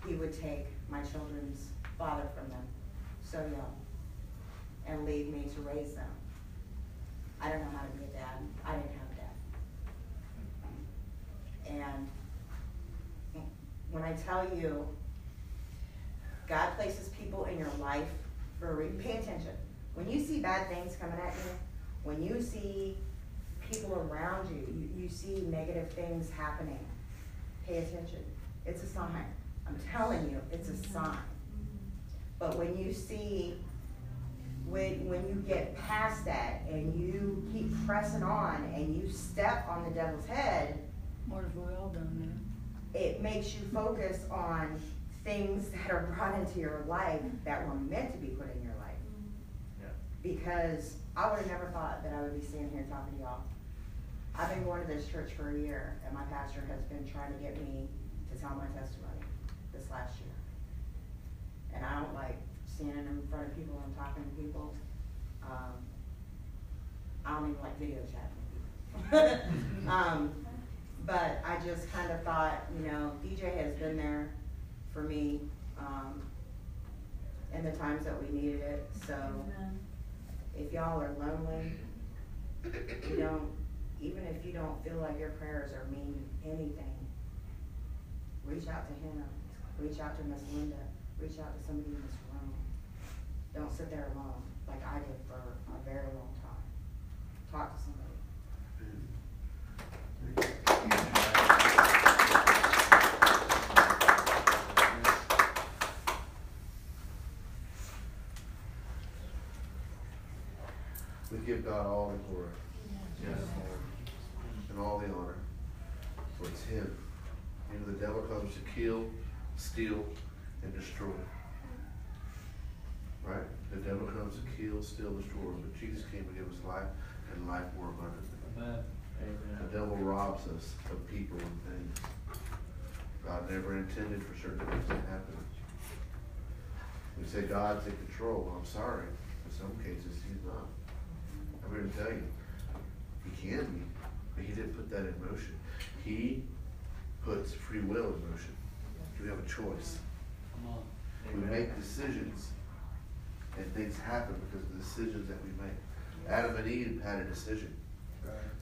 he would take my children's father from them so young and leave me to raise them. I don't know how to be a dad. I didn't have a dad. And when I tell you, God places people in your life for a reason. Pay attention. When you see bad things coming at you, when you see people around you, you, you see negative things happening, pay attention. It's a sign. I'm telling you, it's a mm-hmm. sign. But when you see when, when you get past that and you keep pressing on and you step on the devil's head, What have we all done it makes you focus on things that are brought into your life that were meant to be put in your life. Yeah. Because I would have never thought that I would be standing here talking to y'all. I've been going to this church for a year, and my pastor has been trying to get me to tell my testimony this last year. And I don't like standing in front of people and talking to people. Um, I don't even like video chatting with people. um, but I just kind of thought, you know, DJ has been there for me um, in the times that we needed it. So if y'all are lonely, you don't, even if you don't feel like your prayers are mean anything, reach out to him, reach out to Miss Linda, reach out to somebody in this room. Don't sit there alone like I did for a very long time. Talk to somebody. We give God all the glory Yes. and all the honor. For it's Him. You know, the devil comes to kill, steal, and destroy. Right? The devil comes to kill, steal, destroy. But Jesus came to give us life and life more abundantly. Amen. The devil robs us of people and things. God never intended for certain things to happen. We say God's in control. Well, I'm sorry. In some cases, He's not. I'm here to tell you, He can be, but He didn't put that in motion. He puts free will in motion. You have a choice. Come on. We make decisions, and things happen because of the decisions that we make. Adam and Eve had a decision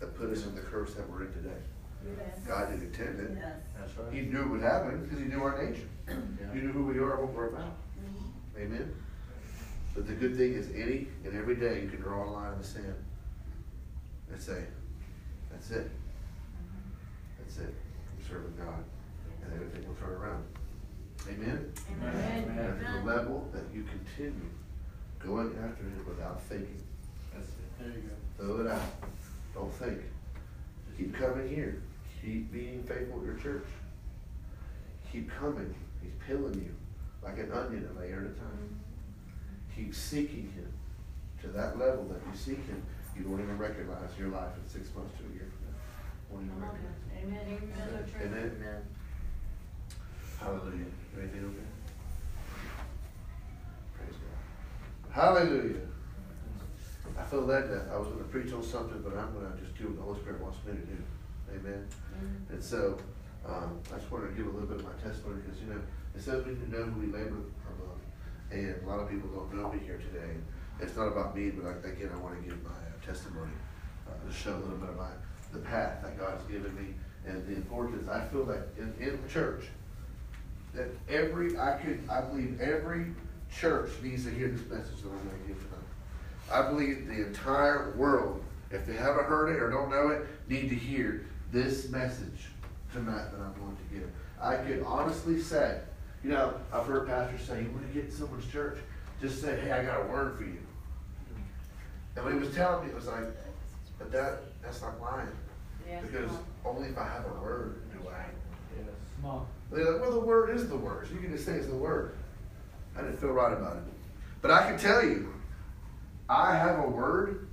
that put us in the curse that we're in today. God didn't intend it. That's right. He knew it would happen because he knew our nature. Yeah. He knew who we are, and what we're about. Mm-hmm. Amen. But the good thing is, any and every day you can draw a line in the sand and say, "That's it. Mm-hmm. That's it. I'm serving God, and everything will turn around." Amen. Amen. And to the level that you continue going after Him without thinking. That's it. There you go. Throw it out. Don't think. Keep coming here. Keep being faithful to your church. Keep coming. He's peeling you like an onion a layer at a time. Keep seeking Him to that level that you seek Him. You won't even recognize your life in six months to a year from now. Won't even recognize it. Amen, amen. Amen. Hallelujah. Everything okay? Praise God. Hallelujah. I feel led that I was going to preach on something, but I'm going to just do what the Holy Spirit wants me to do. Amen. And so um, I just wanted to give a little bit of my testimony because, you know, it says we can know who we labor among. And a lot of people don't know me here today. It's not about me, but I, again, I want to give my uh, testimony uh, to show a little bit of my, the path that God has given me and the importance. I feel that in, in the church, that every, I could, I believe every church needs to hear this message that I'm going to give tonight. I believe the entire world, if they haven't heard it or don't know it, need to hear this message tonight that I'm going to give. I could honestly say, you know, I've heard pastors say, you want to get in someone's church, just say, hey, I got a word for you. And when he was telling me, it was like, but that that's not lying. Because only if I have a word do I. Yes. Come. They're like, well, the word is the word. So you can just say it's the word. I didn't feel right about it. But I can tell you, I have a word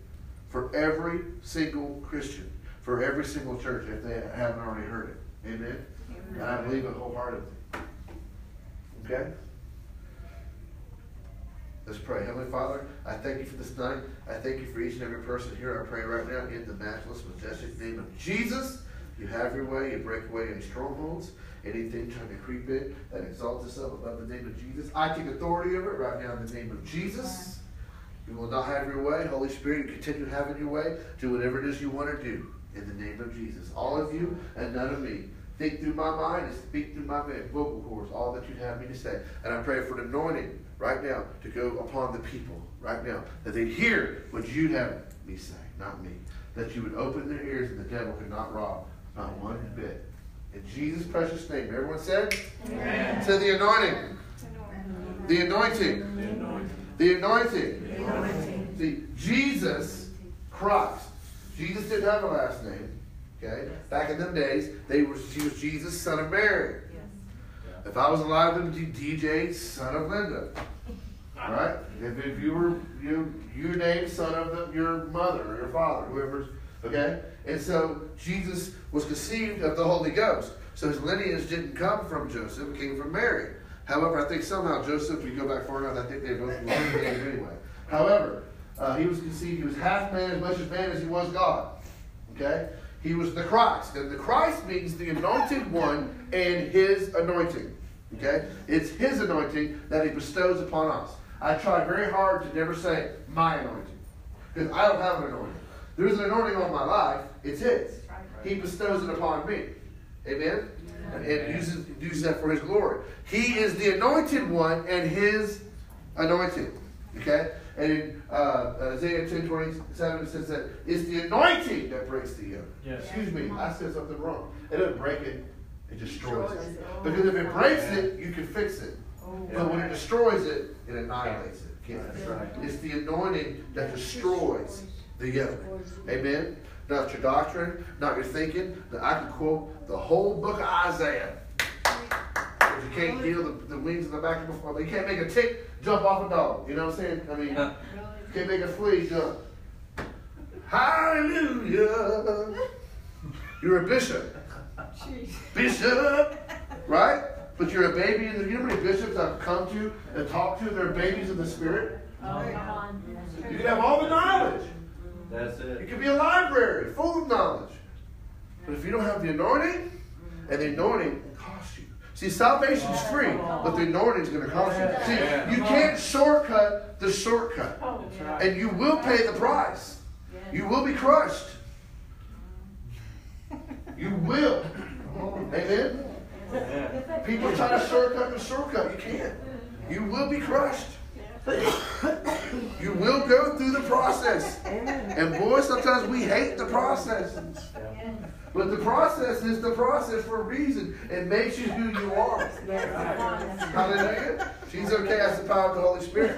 for every single Christian, for every single church, if they haven't already heard it. Amen? And I believe it wholeheartedly. Okay? Let's pray. Heavenly Father, I thank you for this night. I thank you for each and every person here. I pray right now in the matchless, majestic name of Jesus. You have your way. You break away any strongholds, anything trying to creep in that exalts itself above the name of Jesus. I take authority over it right now in the name of Jesus. You will not have your way. Holy Spirit, you continue having your way. Do whatever it is you want to do in the name of Jesus. All of you and none of me. Think through my mind and speak through my vocal cords all that you'd have me to say. And I pray for an anointing right now to go upon the people right now, that they'd hear what you'd have me say, not me. That you would open their ears and the devil could not rob, not one bit. In Jesus' precious name. Everyone said? Amen. Said the anointing. The anointing. The anointing. The anointing. See, Jesus Christ. Jesus didn't have a last name. Okay? Back in them days, they were he was Jesus, son of Mary. If I was alive, it would be DJ, son of Linda. Right? If, if you were you your name, son of the, your mother or your father, whoever's okay. And so Jesus was conceived of the Holy Ghost. So his lineage didn't come from Joseph; it came from Mary. However, I think somehow Joseph, you go back far enough, I think they both were anyway. However, uh, he was conceived. He was half man as much as man as he was God. Okay. He was the Christ, and the Christ means the anointed one and his anointing. Okay? It's his anointing that he bestows upon us. I try very hard to never say my anointing. Because I don't have an anointing. There's an anointing on my life, it's his. He bestows it upon me. Amen? And, and uses, uses that for his glory. He is the anointed one and his anointing. Okay? And in uh, Isaiah 10 27, it says that it's the anointing that breaks the yoke. Yes. Excuse me, I said something wrong. It doesn't break it, it destroys it. Because if it breaks it, you can fix it. But when it destroys it, it annihilates it. Can't That's right. It's the anointing that destroys the yoke. Amen? Not your doctrine, not your thinking. I can quote the whole book of Isaiah. If you can't heal the, the wings in the back of the you can't make a tick jump off a dog. You know what I'm saying? I mean, you can't make a flea jump. Hallelujah. You're a bishop. Bishop, right? But you're a baby in the. You know how many bishops I've come to and talked to? They're babies of the spirit. Oh, you can have all the knowledge. That's You it. could be a library full of knowledge. But if you don't have the anointing, and the anointing costs you. See, salvation's free, but the anointing is going to cost you. See, you can't shortcut the shortcut. Oh, and you will pay the price. You will be crushed. You will. Amen? People try to shortcut the shortcut. You can't. You will be crushed. You will go through the process. And boy, sometimes we hate the process. But the process is the process for a reason. It makes you who you are. Hallelujah. She's okay. That's the power of the Holy Spirit.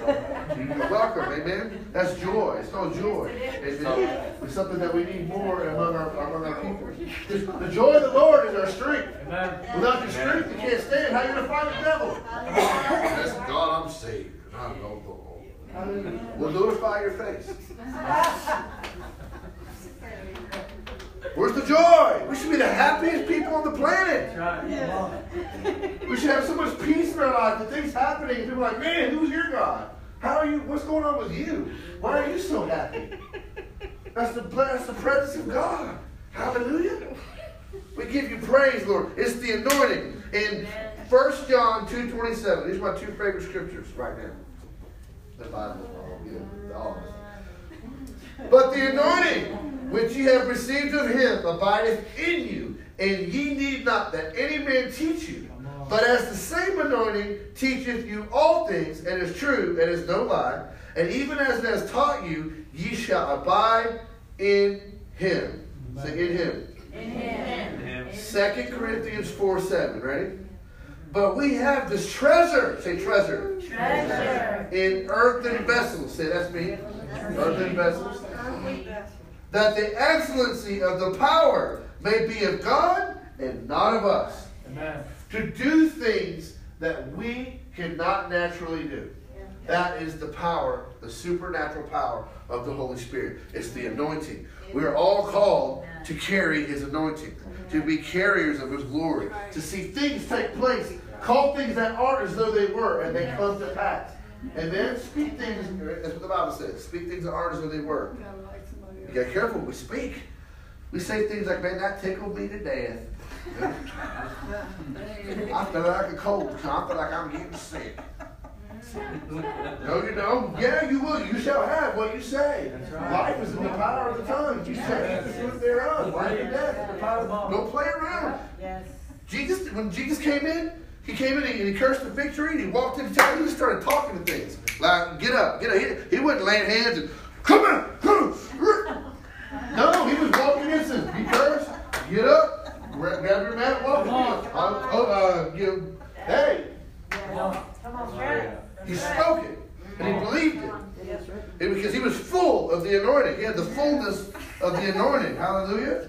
You're welcome. Amen. That's joy. It's called joy. Amen. It's something that we need more among our, among our people. The joy of the Lord is our strength. Amen. Without your strength, you can't stand. How are you going to fight the devil? Yes, God, I'm saved. And I know the Lord. Well, glorify your face. Where's the joy? We should be the happiest people on the planet. That's. We should have so much peace in our life. The things happening, people are like, man, who's your God? How are you? What's going on with you? Why are you so happy? That's the that's the presence of God. Hallelujah. We give you praise, Lord. It's the anointing. In 1 John 2.27, these are my two favorite scriptures right now. The Bible, yeah, all of us. But the anointing which ye have received of him abideth in you, and ye need not that any man teach you. But as the same anointing teacheth you all things, and is true, and is no lie, and even as it has taught you, ye shall abide in him. Say in him. Him. 2 Corinthians 4 7, ready? But we have this treasure, say treasure, Treasure. in earthen vessels. Say that's me. Earthen vessels. That the excellency of the power may be of God and not of us. Amen. To do things that we cannot naturally do. That is the power, the supernatural power of the Holy Spirit. It's the anointing. We are all called to carry His anointing, to be carriers of His glory, to see things take place, call things that aren't as though they were, and they come to pass. And then speak things, that's what the Bible says, speak things that aren't as though they were. You got careful we speak. We say things like, man, that tickled me to death. I feel like a cold. I feel like I'm getting sick. No, you don't. Yeah, you will. You shall have what you say. Right. Life is in the power of the tongue. You say the fruit thereof. Life and death Don't play around. Yes. Jesus, when Jesus came in, he came in and he cursed the victory and he walked into town. He just started talking to things. Like, get up, get up. He, he wasn't laying hands and, come on, come on. No, he was walking in and be cursed, get up, grab, grab your mat, walk. Uh, oh, uh, give, hey, Come on, yeah. He spoke it. And he believed it. it. Because he was full of the anointing. He had the fullness of the anointing. Hallelujah.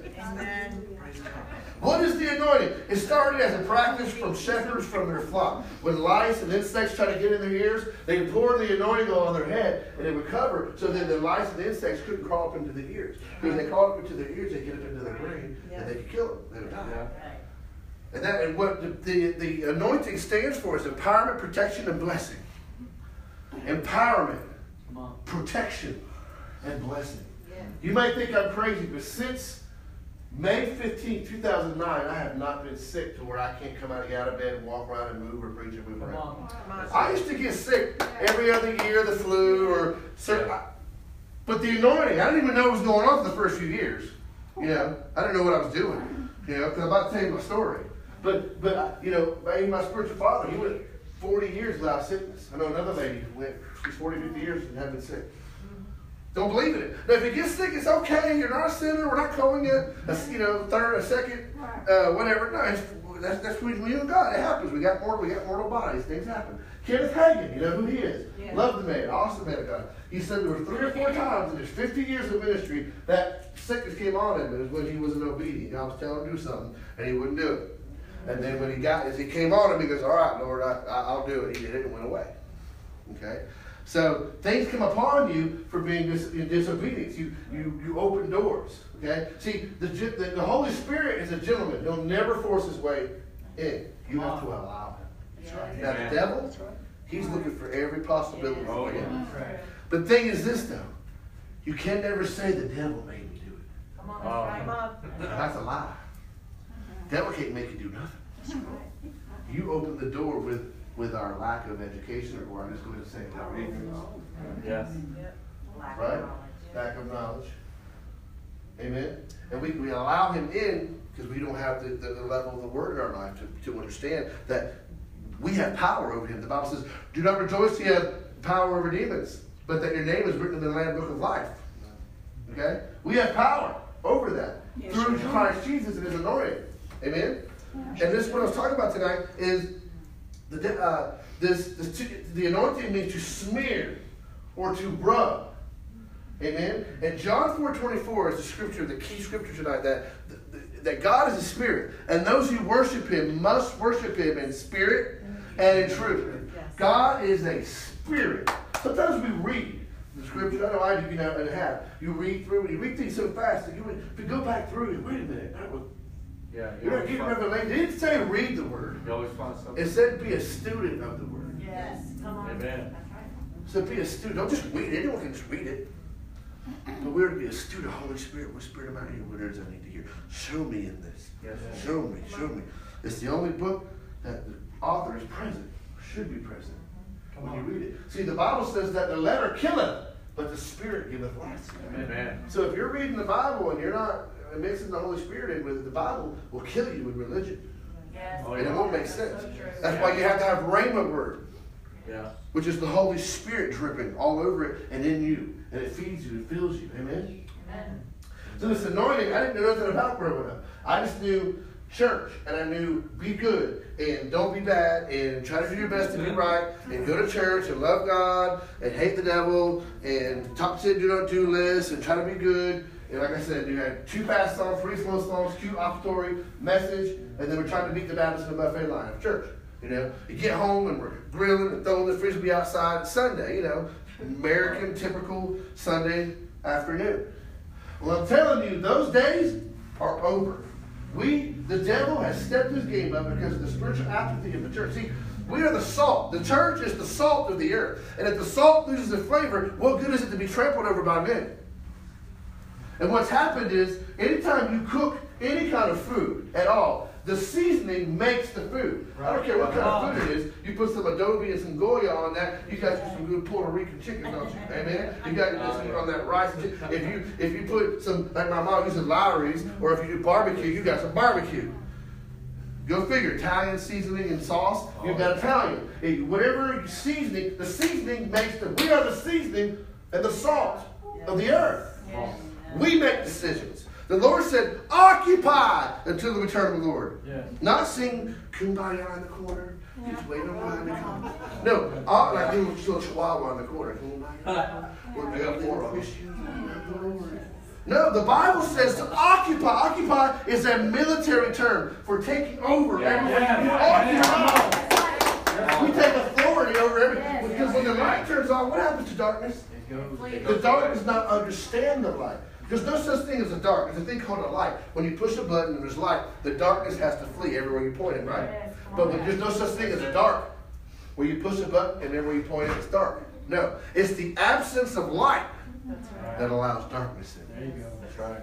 What is the anointing? It started as a practice from shepherds from their flock. When lice and insects try to get in their ears, they pour the anointing on their head and it would cover so that the lice and the insects couldn't crawl up into the ears. Because they crawled up into their ears, they get up into their brain and they could kill them. They would. And that and what the, the, the anointing stands for is empowerment, protection, and blessing. Empowerment, protection, and blessing. You might think I'm crazy, but since May 15, 2009, I have not been sick to where I can't come out, out of bed, and walk around and move or preach or move Come around. I used to get sick every other year, the flu or certain. I- But the anointing, I didn't even know what was going on for the first few years. You know, I didn't know what I was doing. You know, because I'm about to tell you my story. But, but you know, my, my spiritual father, he went 40 years without sickness. I know another lady who went, she's 40, 50 years and hadn't been sick. Don't believe in it. Now, if you get sick, it's okay. You're not a sinner. We're not calling it a you know third, a second, uh, whatever. No, it's, that's that's between you and God. It happens. We got mortal, we got mortal bodies. Things happen. Kenneth Hagin, you know who he is. Yeah. Love the man, awesome man of God. He said there were three or four times in his 50 years of ministry that sickness came on him. It was when he wasn't obedient. God was telling him to do something, and he wouldn't do it. And then when he got, as he came on him, he goes, "All right, Lord, I, I, I'll do it." He did it and went away. Okay. So things come upon you for being dis- in disobedience. You, you, you open doors. Okay? See, the, the, the Holy Spirit is a gentleman. He'll never force his way in. You have to allow him. That's right. Now, the devil, he's looking for every possibility. Oh, for yeah. him. But the thing is this, though. You can never say the devil made me do it. Come on, that's oh. right. That's a lie. Devil can't make you do nothing. You open the door with, with our lack of education, or I'm just going to say that our ignorance. Yes. Lack Right? of knowledge. lack of knowledge. Amen. And we, we allow him in because we don't have the, the, the level of the word in our life to, to understand that we have power over him. The Bible says, Do not rejoice you have power over demons, but that your name is written in the Lamb Book of Life. Okay? We have power over that through Christ Jesus and his anointing. Amen? And this what I was talking about tonight is the, uh, this, this the anointing means to smear or to rub. Amen. And John 4:24 is the scripture, the key scripture tonight that that God is a spirit, and those who worship Him must worship Him in spirit and in truth. God is a spirit. Sometimes we read the scripture. I know I do, you know, and have. You read through, and you read things so fast that you, if you go back through, it. wait a minute, that was, Yeah. you're not getting revelation. It didn't say read the word. You always find something. It said be a student of the word. Yes, come on. Amen. So be a student. Don't just read it. Anyone can just read it. But we're to be a student of Holy Spirit. What Spirit am I here? What it is I need to hear? Show me in this. Yes. Show me. Show me. It's the only book that the author is present. Should be present mm-hmm. when you read it. See, the Bible says that the letter killeth, but the Spirit giveth life. Amen. So if you're reading the Bible and you're not mixing the Holy Spirit in with it, the Bible will kill you in religion. Yes. Oh, And it won't make sense. So. That's why you have to have Rhema word Yeah. which is the Holy Spirit dripping all over it and in you. And it feeds you, it fills you. Amen? Amen. So this anointing, I didn't know nothing about growing up. I just knew church and I knew be good and don't be bad and try to do your best to be right and go to church and love God and hate the devil and top 10 do not do lists and try to be good. And like I said, you had two fast songs, three slow songs, cute offertory, message, and then we're trying to beat the Baptist in the buffet line of church. You know, you get home and we're grilling and throwing the frisbee outside Sunday, you know, American typical Sunday afternoon. Well, I'm telling you, those days are over. We, the devil, has stepped his game up because of the spiritual apathy of the church. See, we are the salt. The church is the salt of the earth. And if the salt loses its flavor, what good is it to be trampled over by men? And what's happened is, anytime you cook any kind of food at all, the seasoning makes the food. I don't care what kind of food it is. You put some adobo and some Goya on that, you got you some good Puerto Rican chicken, don't you? Amen. You got some on that rice. If you if you put some like my mom uses Lawry's, or if you do barbecue, you got some barbecue. Go figure. Italian seasoning and sauce. You've got Italian. Whatever seasoning, the seasoning makes the. We are the seasoning and the salt of the earth. Yes. We make decisions. The Lord said, occupy until the return of the Lord. Yes. Not sing kumbaya in the corner. Just wait around the corner. No, uh, like little, little chihuahua in the corner. Kumbaya. We're got more fish. No, the Bible says to occupy. Occupy is a military term for taking over Yeah. everything. Yeah. We take authority over everything. Because when the light turns on, what happens to darkness? The dark does not understand the light. There's no such thing as a dark. There's a thing called a light. When you push a button and there's light, the darkness has to flee everywhere you point it, right? But when, there's no such thing as a dark. When you push a button and everywhere you point it, it's dark. No, it's the absence of light that allows darkness in. There you go. That's right.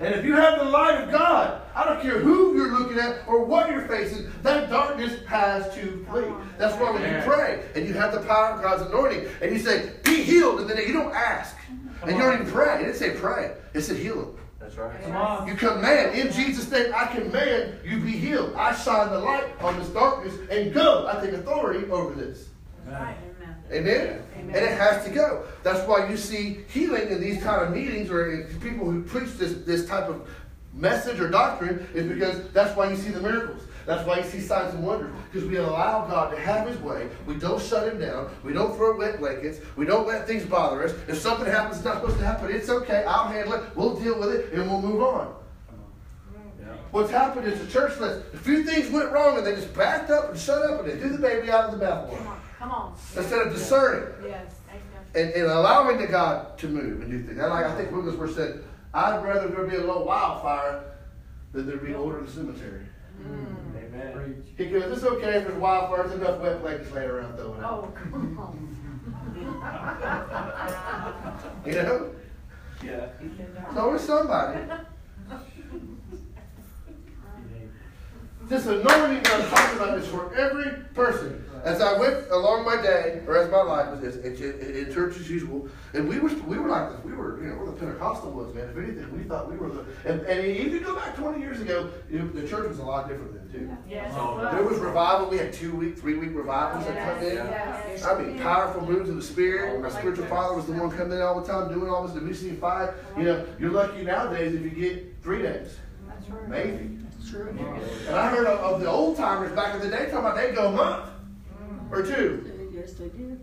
And if you have the light of God, I don't care who you're looking at or what you're facing, that darkness has to flee. That's why when you pray and you have the power of God's anointing and you say, be healed, and then you don't ask. And you don't even pray. It didn't say pray. It said heal him. That's right. Come on. You command, in Jesus' name, I command you be healed. I shine the light on this darkness and go. I take authority over this. Amen. Amen? And it has to go. That's why you see healing in these kind of meetings or in people who preach this, this type of message or doctrine is because that's why you see the miracles. That's why you see signs and wonders. Because we allow God to have his way. We don't shut him down. We don't throw wet blankets. We don't let things bother us. If something happens that's not supposed to happen, it's okay. I'll handle it. We'll deal with it and we'll move on. Yeah. What's happened is the church lets a few things went wrong and they just backed up and shut up and they threw the baby out of the bathwater. Come on. Instead of discerning Yes. and, and allowing the God to move and do things. And like I think Wigglesworth said, I'd rather there be a little wildfire than there be odor in the cemetery. Mm. Amen. He goes, it's okay if there's wildfires, there's enough wet blankets laying around throwing out. Oh, come on. You know? Yeah. So is somebody. This anointing that I'm talking about is for every person. As I went along my day, or as my life was, in, in, in church as usual, and we were we were like this. We were you know we're the Pentecostal ones, man. If anything, we thought we were the. And, and if you go back 20 years ago, you know, the church was a lot different then too. Yes. Oh, There was revival. We had two week, three week revivals that come in. Yes. I mean, powerful moves of the Spirit. My spiritual father was the one coming in all the time, doing all this. The missing five. You know, you're lucky nowadays if you get three days, That's right. maybe. True. And I heard of, of the old timers back in the day talking about they'd go a month or two. Yes, they did.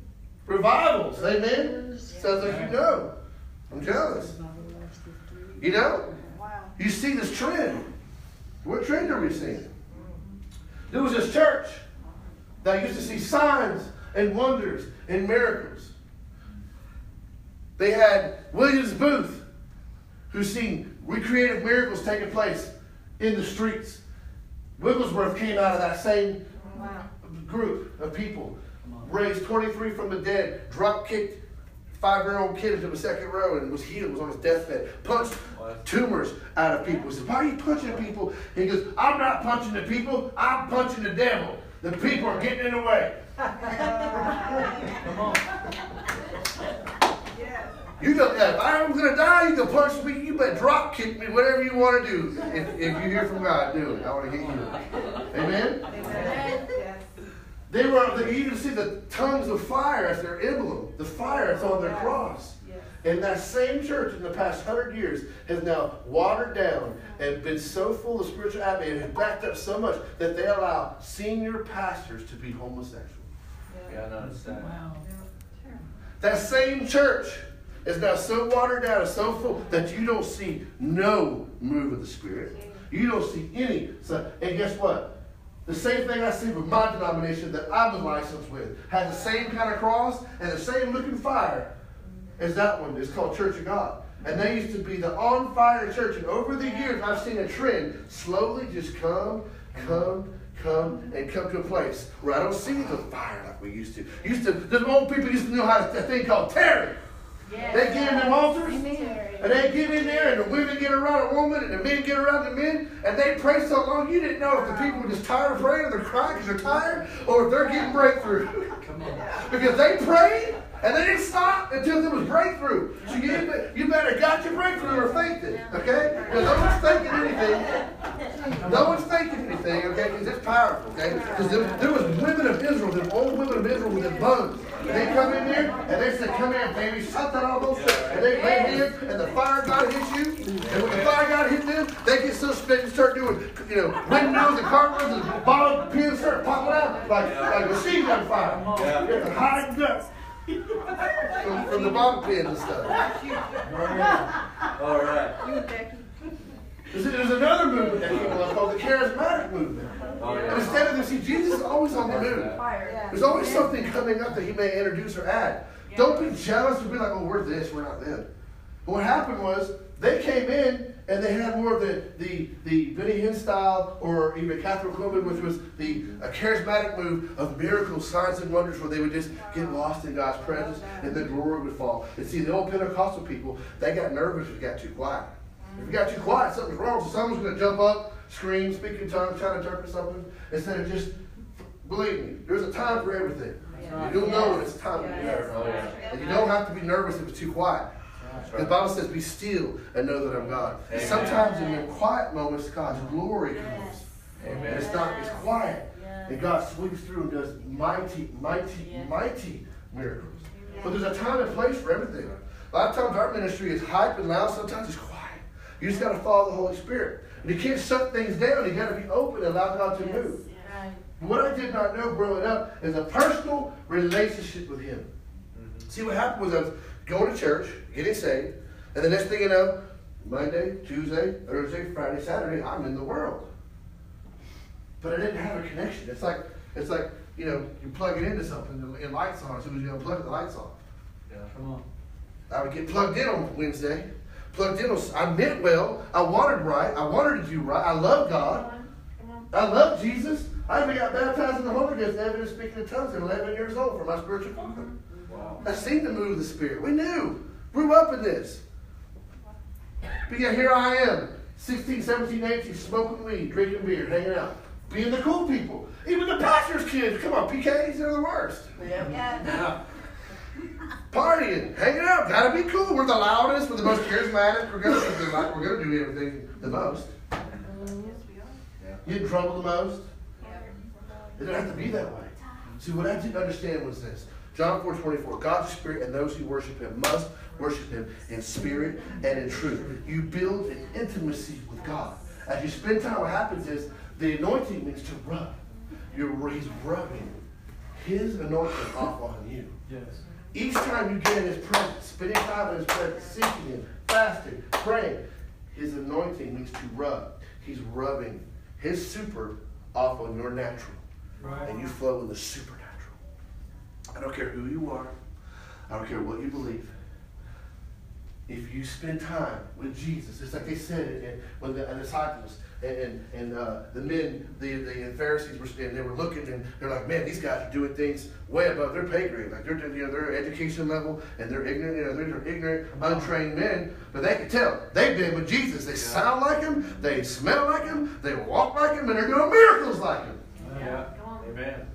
Revivals, amen. Sounds like you know. I'm jealous. You know, Wow. you see this trend. What trend are we seeing? There was this church that used to see signs and wonders and miracles. They had Williams Booth, who's seen recreative miracles taking place in the streets. Wigglesworth came out of that same Wow. Group of people. Raised 23 from the dead, drop kicked five-year-old kid into the second row and was healed, was on his deathbed, punched tumors out of people. He said, Why are you punching people? He goes, I'm not punching the people, I'm punching the devil. The people are getting in the way. Come on. You go, if I'm gonna die, you can punch me, you better drop kick me, whatever you want to do. If, if you hear from God, do it. I want to get you. Amen? Yes. They were, they, you can see the tongues of fire as their emblem, the fire that's on their cross. Yes. And that same church in the past hundred years has now watered down and been so full of spiritual apathy and has backed up so much that they allow senior pastors to be homosexual. Yeah, I noticed that. Wow. That same church is now so watered down and so full that you don't see no move of the Spirit. You don't see any. So, and guess what? The same thing I see with my denomination that I was licensed with has the same kind of cross and the same looking fire as that one. It's called Church of God. And they used to be the on fire church. And over the years, I've seen a trend slowly just come, come, come, and come to a place where I don't see the fire like we used to. Used to, the old people used to know how to, a thing called tarry. Yes. They get in them altars, Amen. and they get in there, and the women get around a woman, and the men get around the men, and they pray so long you didn't know if the people were just tired of praying, or they're crying because they're tired, or if they're getting breakthrough. Come on. Because they prayed and they didn't stop until there was breakthrough. So you, you better got your breakthrough or faked it, okay? Because no one's faking anything. No one's faking anything, okay? Because it's powerful, okay? Because there, there was women of Israel, the old women of Israel with the buns. They come in there and they say, "Come here, baby, shut that all those." And they lay here, and the fire god hits you. And when the fire god hits them, they get so spent and start doing, you know, windmills and cartwheels and bottle pins start popping out like like machine gun fire. Yeah. To hide guts from, from the bottle pins and stuff. All right. You, Becky. There's, there's another another movement that came along called the charismatic movement. Oh, And instead of this, see, Jesus is always on the move. Fire. There's always something coming up that he may introduce or add. Don't be jealous or be like, oh, we're this, we're not them. But what happened was they came in and they had more of the the the Benny Hinn style or even Kathryn Kuhlman, which was the a charismatic move of miracles, signs, and wonders, where they would just get lost in God's presence and the glory would fall. And see, the old Pentecostal people, they got nervous if you got too quiet. If you got too quiet, something's wrong. So someone's going to jump up, scream, speak in tongues, try to interpret something, instead of just believe me. There's a time for everything. You'll know when it's time to be nervous. And you don't have to be nervous if it's too quiet. The Bible says, "Be still and know that I'm God." Amen. sometimes in your quiet moments, God's glory comes. And Amen. it's not. It's quiet, and God sweeps through and does mighty, mighty, mighty miracles. But there's a time and place for everything. A lot of times our ministry is hype and loud. Sometimes it's quiet. You just got to follow the Holy Spirit. And you can't shut things down. You got to be open and allow God to move. What I did not know growing up is a personal relationship with Him. Mm-hmm. See, what happened was I was going to church, getting saved, and the next thing you know, Monday, Tuesday, Thursday, Friday, Saturday, I'm in the world. But I didn't have a connection. It's like it's like you know you plug it into something and the lights on. As soon as you unplug it, the lights off. Yeah. Come on. I would get plugged in on Wednesday. Plugged in. On, I meant well. I wanted right. I wanted to do right. I love God. I love Jesus. I even got baptized in the Holy Ghost, evidence speaking in tongues at 11 years old for my spiritual father. Wow. I seen the move of the Spirit. We knew. Grew up in this. But yet here I am, 16, 17, 18, smoking weed, drinking beer, hanging out, being the cool people. Even the pastor's kids, come on, PKs, they're the worst. Yeah. Partying, hanging out, gotta be cool. We're the loudest, we're the most charismatic, we're gonna do, like, we're gonna do everything the most. Yes, we are. Get in trouble the most. Yeah. It doesn't have to be that way. See, what I didn't understand was this. John 4 24, God's spirit and those who worship him must worship him in spirit and in truth. You build an intimacy with God. As you spend time, what happens is the anointing means to rub. You're, he's rubbing his anointing off on you. Yes. Each time you get in his presence, spending time in his presence, seeking him, fasting, praying, his anointing means to rub. He's rubbing his super off on your natural. Right. And you flow in the supernatural. I don't care who you are. I don't care what you believe. If you spend time with Jesus, it's like they said it when the disciples and, and, and uh, the men, the, the Pharisees were standing, they were looking and they're like, man, these guys are doing things way above their pay grade. Like they're, you know, their education level and they're ignorant, you know, they're ignorant, untrained men. But they could tell they've been with Jesus. They sound like him, they smell like him, they walk like him, and they're doing miracles like him. Yeah. Amen.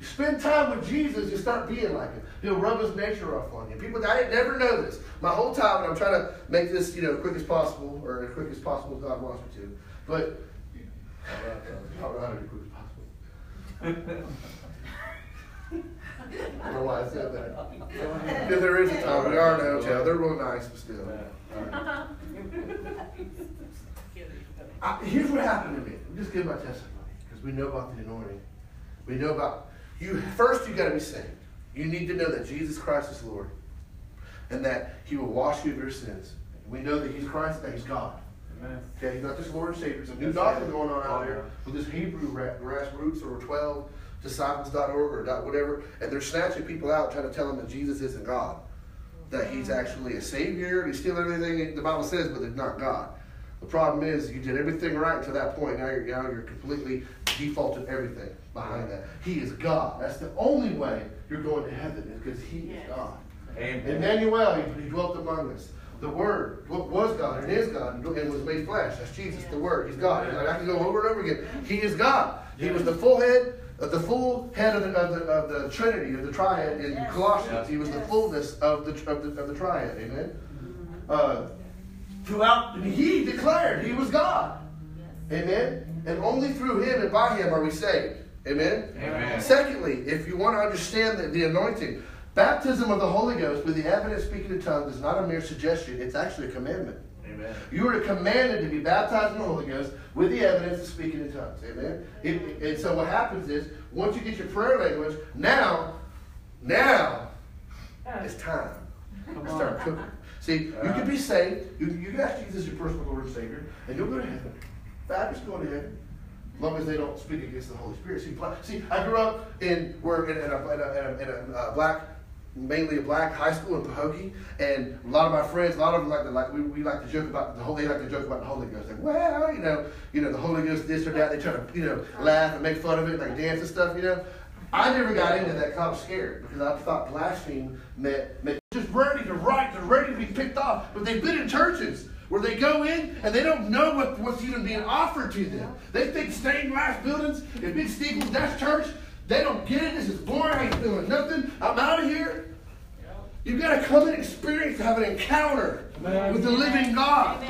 You spend time with Jesus, you start being like him. He'll rub his nature off on you. People, I didn't never know this. My whole time, and I'm trying to make this, you know, quick as possible, or as quick as possible as God wants me to. But I don't know how to be quick as possible. I don't know why I said that. Because there is a time. We are a hotel. They're real nice, but still. I, here's what happened to me. Me just give my testimony because we know about the anointing. We know about you. First, you got to be saved. You need to know that Jesus Christ is Lord, and that He will wash you of your sins. We know that He's Christ, that He's God. Amen. Okay, He's not just Lord and Savior. There's a new doctrine going on out Oh, there with this Hebrew grassroots or 12 disciples.org or dot whatever, and they're snatching people out trying to tell them that Jesus isn't God, that He's mm. actually a Savior, and He's still everything the Bible says, but it's not God. The problem is you did everything right to that point. Now you're now you're completely defaulted everything behind that. He is God. That's the only way you're going to heaven is because He is God. Amen. Emmanuel, he, he dwelt among us. The Word what was God and is God and was made flesh. That's Jesus, the Word. He's God. Like, I can go over and over again. He is God. He was the full head, uh, the full head of the, of the, of the Trinity, of the Triad in Yes. Colossians. Yes. He was the fullness of the, of the, of the Triad. Amen. Uh, throughout, he declared he was God. Amen. And only through him and by him are we saved. Amen. Amen. Secondly, if you want to understand the, the anointing, baptism of the Holy Ghost with the evidence of speaking in tongues is not a mere suggestion, it's actually a commandment. Amen. You are commanded to be baptized in the Holy Ghost with the evidence of speaking in tongues. Amen. It- and so what happens is, once you get your prayer language, now, now, it's time to start cooking. See, you can be saved. You, you can ask Jesus your personal Lord and Savior, and you'll go to heaven. Baptists going to heaven. As long as they don't speak against the Holy Spirit. See, black, see I grew up in where in, in a, in a, in a, uh, black, mainly a black high school in Pahokee, and a lot of my friends, a lot of them like to like we, we like to joke about the whole. They like to joke about the Holy Ghost. Like, well, you know, you know, the Holy Ghost this or that. They try to you know laugh and make fun of it, like dance and stuff. You know, I never got into that. I was scared because I thought blaspheme meant, meant just ready to write, they're ready to be picked off. But they've been in churches where they go in and they don't know what, what's even being offered to them. They think stained glass buildings and big steeples, that's church. They don't get it. This is boring. I ain't feeling nothing. I'm out of here. You've got to come and experience, have an encounter Amen. with the living God.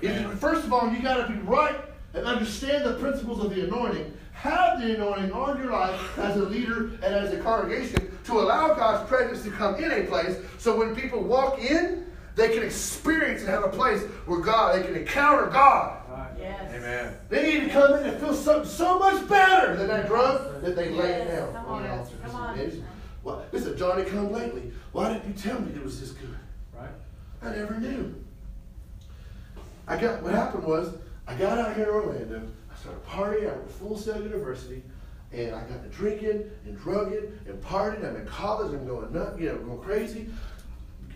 If- first of all, you got to be right and understand the principles of the anointing. Have the anointing on your life as a leader and as a congregation to allow God's presence to come in a place so when people walk in, they can experience and have a place where God, they can encounter God. Yes. Amen. They need to come in and feel something so much better than that drug that they lay Yes, down come on the altar. come on. It's- Well, listen, Johnny come lately. Why didn't you tell me it was this good? Right? I never knew. I got what happened was I got out here in Orlando. I started partying. I went to Full Sail University, and I got to drinking and drugging and partying. I'm in college. I'm going nuts, you know, going crazy.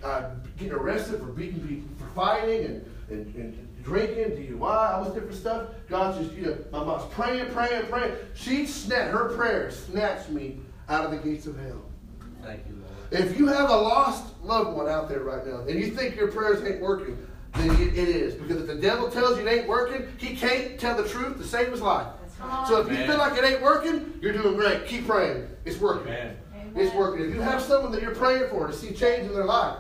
Uh, getting arrested for beating people, for fighting and, and, and drinking, DUI, all this different stuff. God's just, you know, my mom's praying, praying, praying. She snatched her prayer, snatched me out of the gates of hell. Thank you, Lord. If you have a lost loved one out there right now and you think your prayers ain't working, then it it is. Because if the devil tells you it ain't working, he can't tell the truth to save his life. So if you Amen. feel like it ain't working, you're doing great. Keep praying. It's working. Amen. It's working. If you have someone that you're praying for to see change in their life,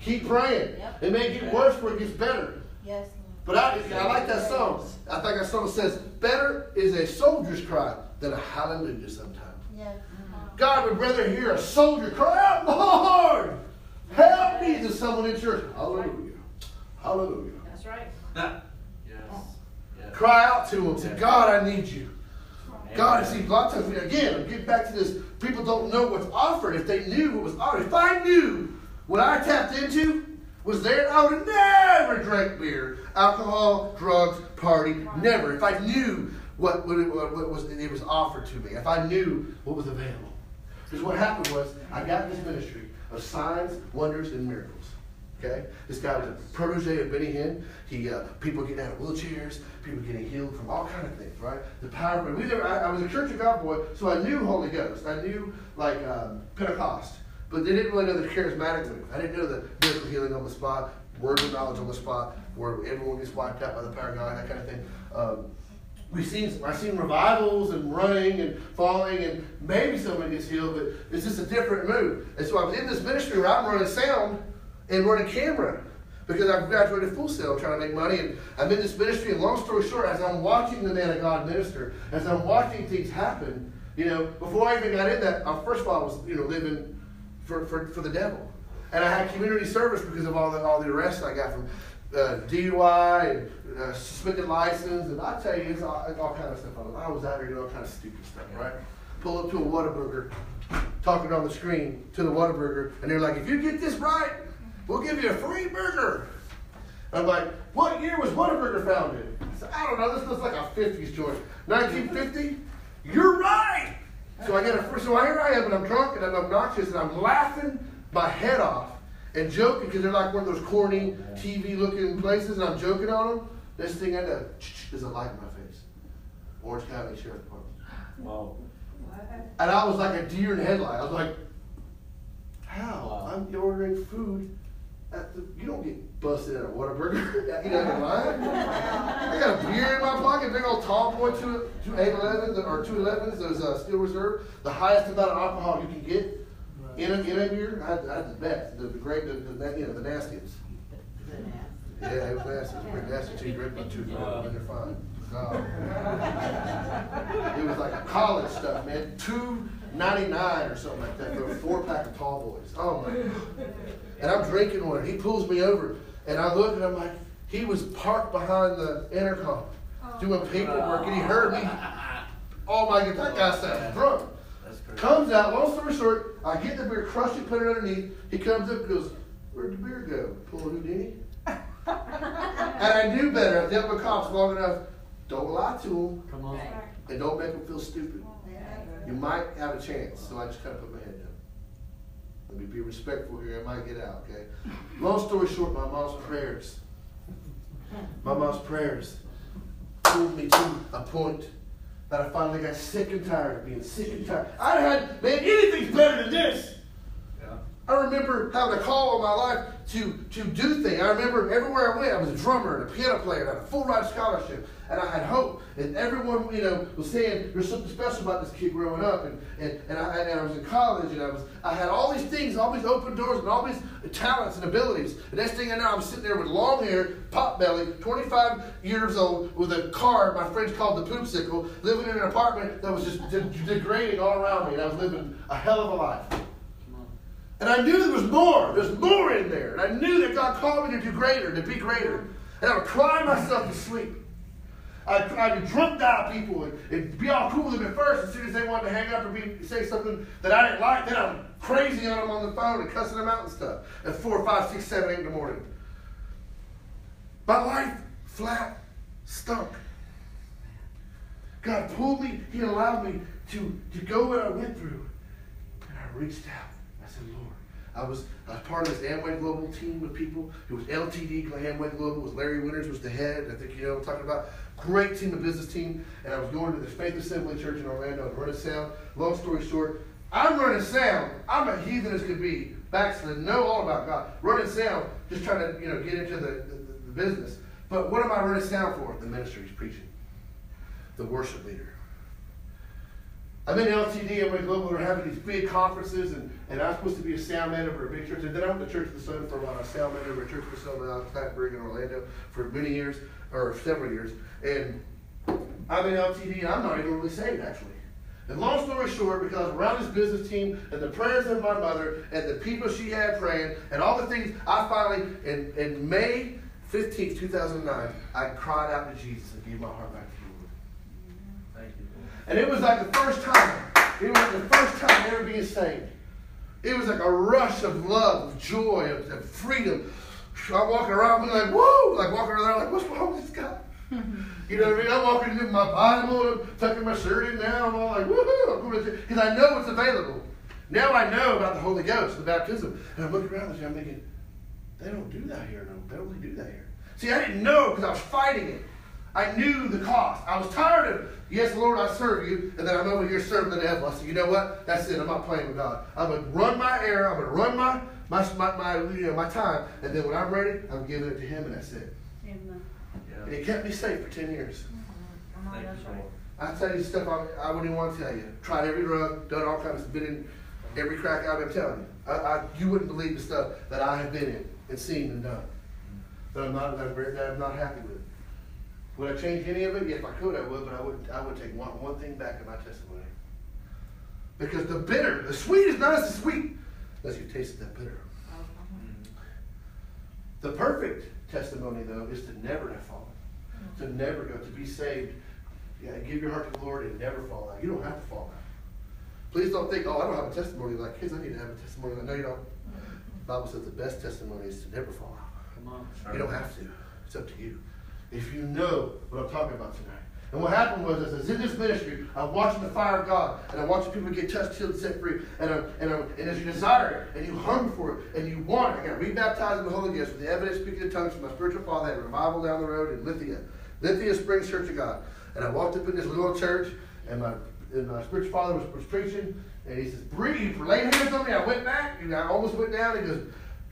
keep praying. Yep. It may get worse before it gets better. Yes. But I, I like that song. I think that song says, better is a soldier's cry than a hallelujah sometimes. Yes. Mm-hmm. God would rather hear a soldier cry out, Lord, help me, than someone in church. Hallelujah. Hallelujah. That's right. Yes. Yes. Cry out to him. Say, God, I need you. God, see, a lot of times, again, I'm getting back to this. People don't know what's offered. If they knew what was offered, if I knew what I tapped into was there, I would have never drank beer, alcohol, drugs, party. Never. If I knew what, what, it, what was it was offered to me, if I knew what was available. Because what happened was, I got this ministry of signs, wonders, and miracles. Okay, this guy was a protege of Benny Hinn. He uh, people getting out of wheelchairs, people getting healed from all kind of things. Right, the power. of We never. I, I was a Church of God boy, so I knew Holy Ghost. I knew like um, Pentecost, but they didn't really know the charismatic move. I didn't know the miracle healing on the spot, word of knowledge on the spot, where everyone gets wiped out by the power of God, that kind of thing. Um, We've seen I've seen revivals and running and falling and maybe someone gets healed, but it's just a different move. And so I was in this ministry where I'm running sound and running camera because I've graduated full sail trying to make money and I'm in this ministry and long story short, as I'm watching the man of God minister, as I'm watching things happen, you know, before I even got in that, uh, first of all I was, you know, living for, for, for the devil. And I had community service because of all the all the arrests I got from uh, DUI and uh, suspended license, and I tell you, it's all, all kind of stuff. I was out here doing all kind of stupid stuff, right? Pull up to a Whataburger, talking on the screen to the Whataburger, and they're like, "If you get this right, we'll give you a free burger." I'm like, "What year was Whataburger founded?" I said, "I don't know. This looks like a '50s joint. 1950? You're right." So I get a so here I am, and I'm drunk and I'm obnoxious, and I'm laughing my head off and joking because they're like one of those corny TV looking places, and I'm joking on them. Next thing I know, there's a light in my face. Orange County Sheriff Department. Wow. And I was like a deer in headlight. I was like, how? Wow. I'm ordering food the, you don't get busted at a Whataburger. you know, in line. I got a beer in my pocket, big old tall boy, two, two 811s or 211s, those uh, Steel Reserve, the highest amount of alcohol you can get in a, in a beer. I had, I had the best, the, the great, the, the, you know, the nastiest. Yeah, it was nasty. It was pretty nasty too. You break my tooth, Uh. and they're fine. God. it was like college stuff, man. Two ninety nine or something like that for a four pack of tall boys. Oh my! And I'm drinking one. He pulls me over, and I look and I'm like, he was parked behind the intercom oh. doing paperwork, and he heard me. Oh my God, that guy sounds drunk. That's crazy. Comes out, long story short, I get the beer, crush it, put it underneath. He comes up and goes, Where'd the beer go? Pull a Houdini? and I knew better. I dealt with cops long enough. Don't lie to them, Come on. and don't make them feel stupid. You might have a chance, so I just kind of put my head. Let me be respectful here. I might get out, okay? Long story short, my mom's prayers. My mom's prayers pulled me to a point that I finally got sick and tired of being sick and tired. I had, man, anything's better than this. Yeah. I remember having a call in my life to, to do things. I remember everywhere I went, I was a drummer and a piano player, and I had a full ride scholarship, and I had hope. And everyone, you know, was saying there's something special about this kid growing up. And, and, and, I, and I was in college, and I was I had all these things, all these open doors, and all these talents and abilities. The next thing I know, I'm sitting there with long hair, pot belly, 25 years old, with a car my friends called the poopsicle, living in an apartment that was just de- degrading all around me, and I was living a hell of a life. And I knew there was more. There's more in there. And I knew that God called me to do greater, to be greater. And I would cry myself to sleep. I'd, I'd be drunk dial people and, and be all cool with them at first. As soon as they wanted to hang up or be, say something that I didn't like, then I'm crazy on them on the phone and cussing them out and stuff at 4, 5, 6, 7, 8 in the morning. My life flat stunk. God pulled me, He allowed me to, to go what I went through. And I reached out. I said, Lord, I was, part of this Amway Global team of people. It was LTD, Amway Global, was Larry Winters was the head. I think you know I'm talking about. Great team, a business team. And I was going to the Faith Assembly Church in Orlando and running sound. Long story short, I'm running sound. I'm a heathen as could be. Backslid, know all about God. Running sound, just trying to, you know, get into the, the, the business. But what am I running sound for? The ministry's preaching. The worship leader. I'm in LTD and Global. We're having these big conferences, and, and I'm supposed to be a sound man over a big church. And then I went to Church of the Sun for a while. Was sound man over a Church of the Sun out of Plattsburgh in Orlando for many years, or several years. And I'm in LTD, and I'm not even really saved, actually. And long story short, because around this business team and the prayers of my mother and the people she had praying and all the things, I finally, in, in May 15th, 2009, I cried out to Jesus and gave my heart back to you, Lord. Thank you, Lord. And it was like the first time. It was like the first time ever being saved. It was like a rush of love, of joy, of, of freedom. I'm walking around being like, whoa, like walking around like, what's wrong with this guy? You know what I mean? I'm walking into my Bible, I'm tucking my shirt in now. I'm all like, woohoo, I'm going to because I know it's available. Now I know about the Holy Ghost, the baptism. And I'm looking around and I'm thinking, they don't do that here. No, they don't really do that here. See, I didn't know because I was fighting it. I knew the cost. I was tired of, yes, Lord, I serve you, and then I'm over here serving the devil. I said, you know what? That's it. I'm not playing with God. I'm going to run my air. I'm going to run my, my, my, my, you know, my time, and then when I'm ready, I'm giving it to Him, and that's it. And Yeah. He kept me safe for 10 years. Thank you, Lord. I tell you stuff I, I wouldn't even want to tell you. Tried every drug, done all kinds of, been in every crack I've been telling you. I, I, you wouldn't believe the stuff that I have been in and seen and done. Mm. That I'm not, that I'm, that I'm not happy with. Would I change any of it? If I could, I would, but I wouldn't. I would take one, one thing back in my testimony. Because the bitter, the sweet is not as sweet unless you tasted that bitter. Mm-hmm. The perfect testimony, though, is to never have fallen, to mm-hmm. never go, to be saved. Yeah, give your heart to the Lord and never fall out. You don't have to fall out. Please don't think, oh, I don't have a testimony like kids. I need to have a testimony. Like, no, you don't. The Bible says the best testimony is to never fall out. Come on. You don't have to. It's up to you. If you know what I'm talking about tonight. And what happened was, as I was in this ministry, I'm watching the fire of God, and I'm watching people get touched, healed, set free, and I'm, and, I'm, and as you desire it, and you hunger for it, and you want it, I got rebaptized in the Holy Ghost with the evidence speaking in tongues from my spiritual father. I had a revival down the road in Lithia, Lithia Springs Church of God. And I walked up in this little church, and my, and my spiritual father was, was preaching, and he says, Breathe, lay hands on me. I went back, and I almost went down. And he goes,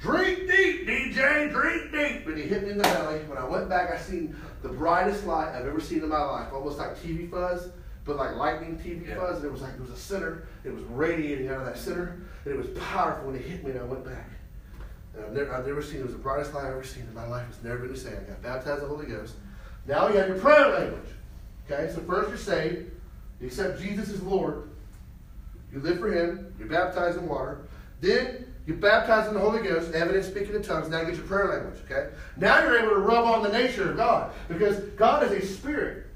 Drink deep, DJ, drink deep. And he hit me in the belly. When I went back, I seen the brightest light I've ever seen in my life, almost like TV fuzz, but like lightning TV Yeah. fuzz. And it was like it was a center. It was radiating out of that center, and it was powerful when it hit me. And I went back. And I've never, I've never seen it was the brightest light I've ever seen in my life. It's never been the same. I got baptized in the Holy Ghost. Now you have your prayer language. Okay, so first you're saved. You accept Jesus as Lord. You live for Him. You're baptized in water. Then you baptize in the Holy Ghost, evidence speaking in tongues. Now you get your prayer language. Okay. Now you're able to rub on the nature of God because God is a spirit.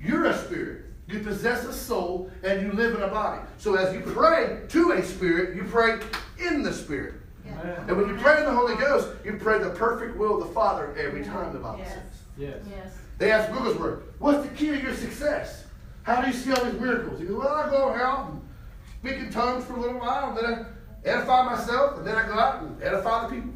You're a spirit. You possess a soul and you live in a body. So as you pray to a spirit, you pray in the spirit. And when you pray in the Holy Ghost, you pray the perfect will of the Father every time. The Bible Yes. says. Yes. Yes. They asked Wigglesworth, what's the key to your success? How do you see all these miracles? He goes, well, I go out and speak in tongues for a little while, and then I edify myself, and then I go out and edify the people.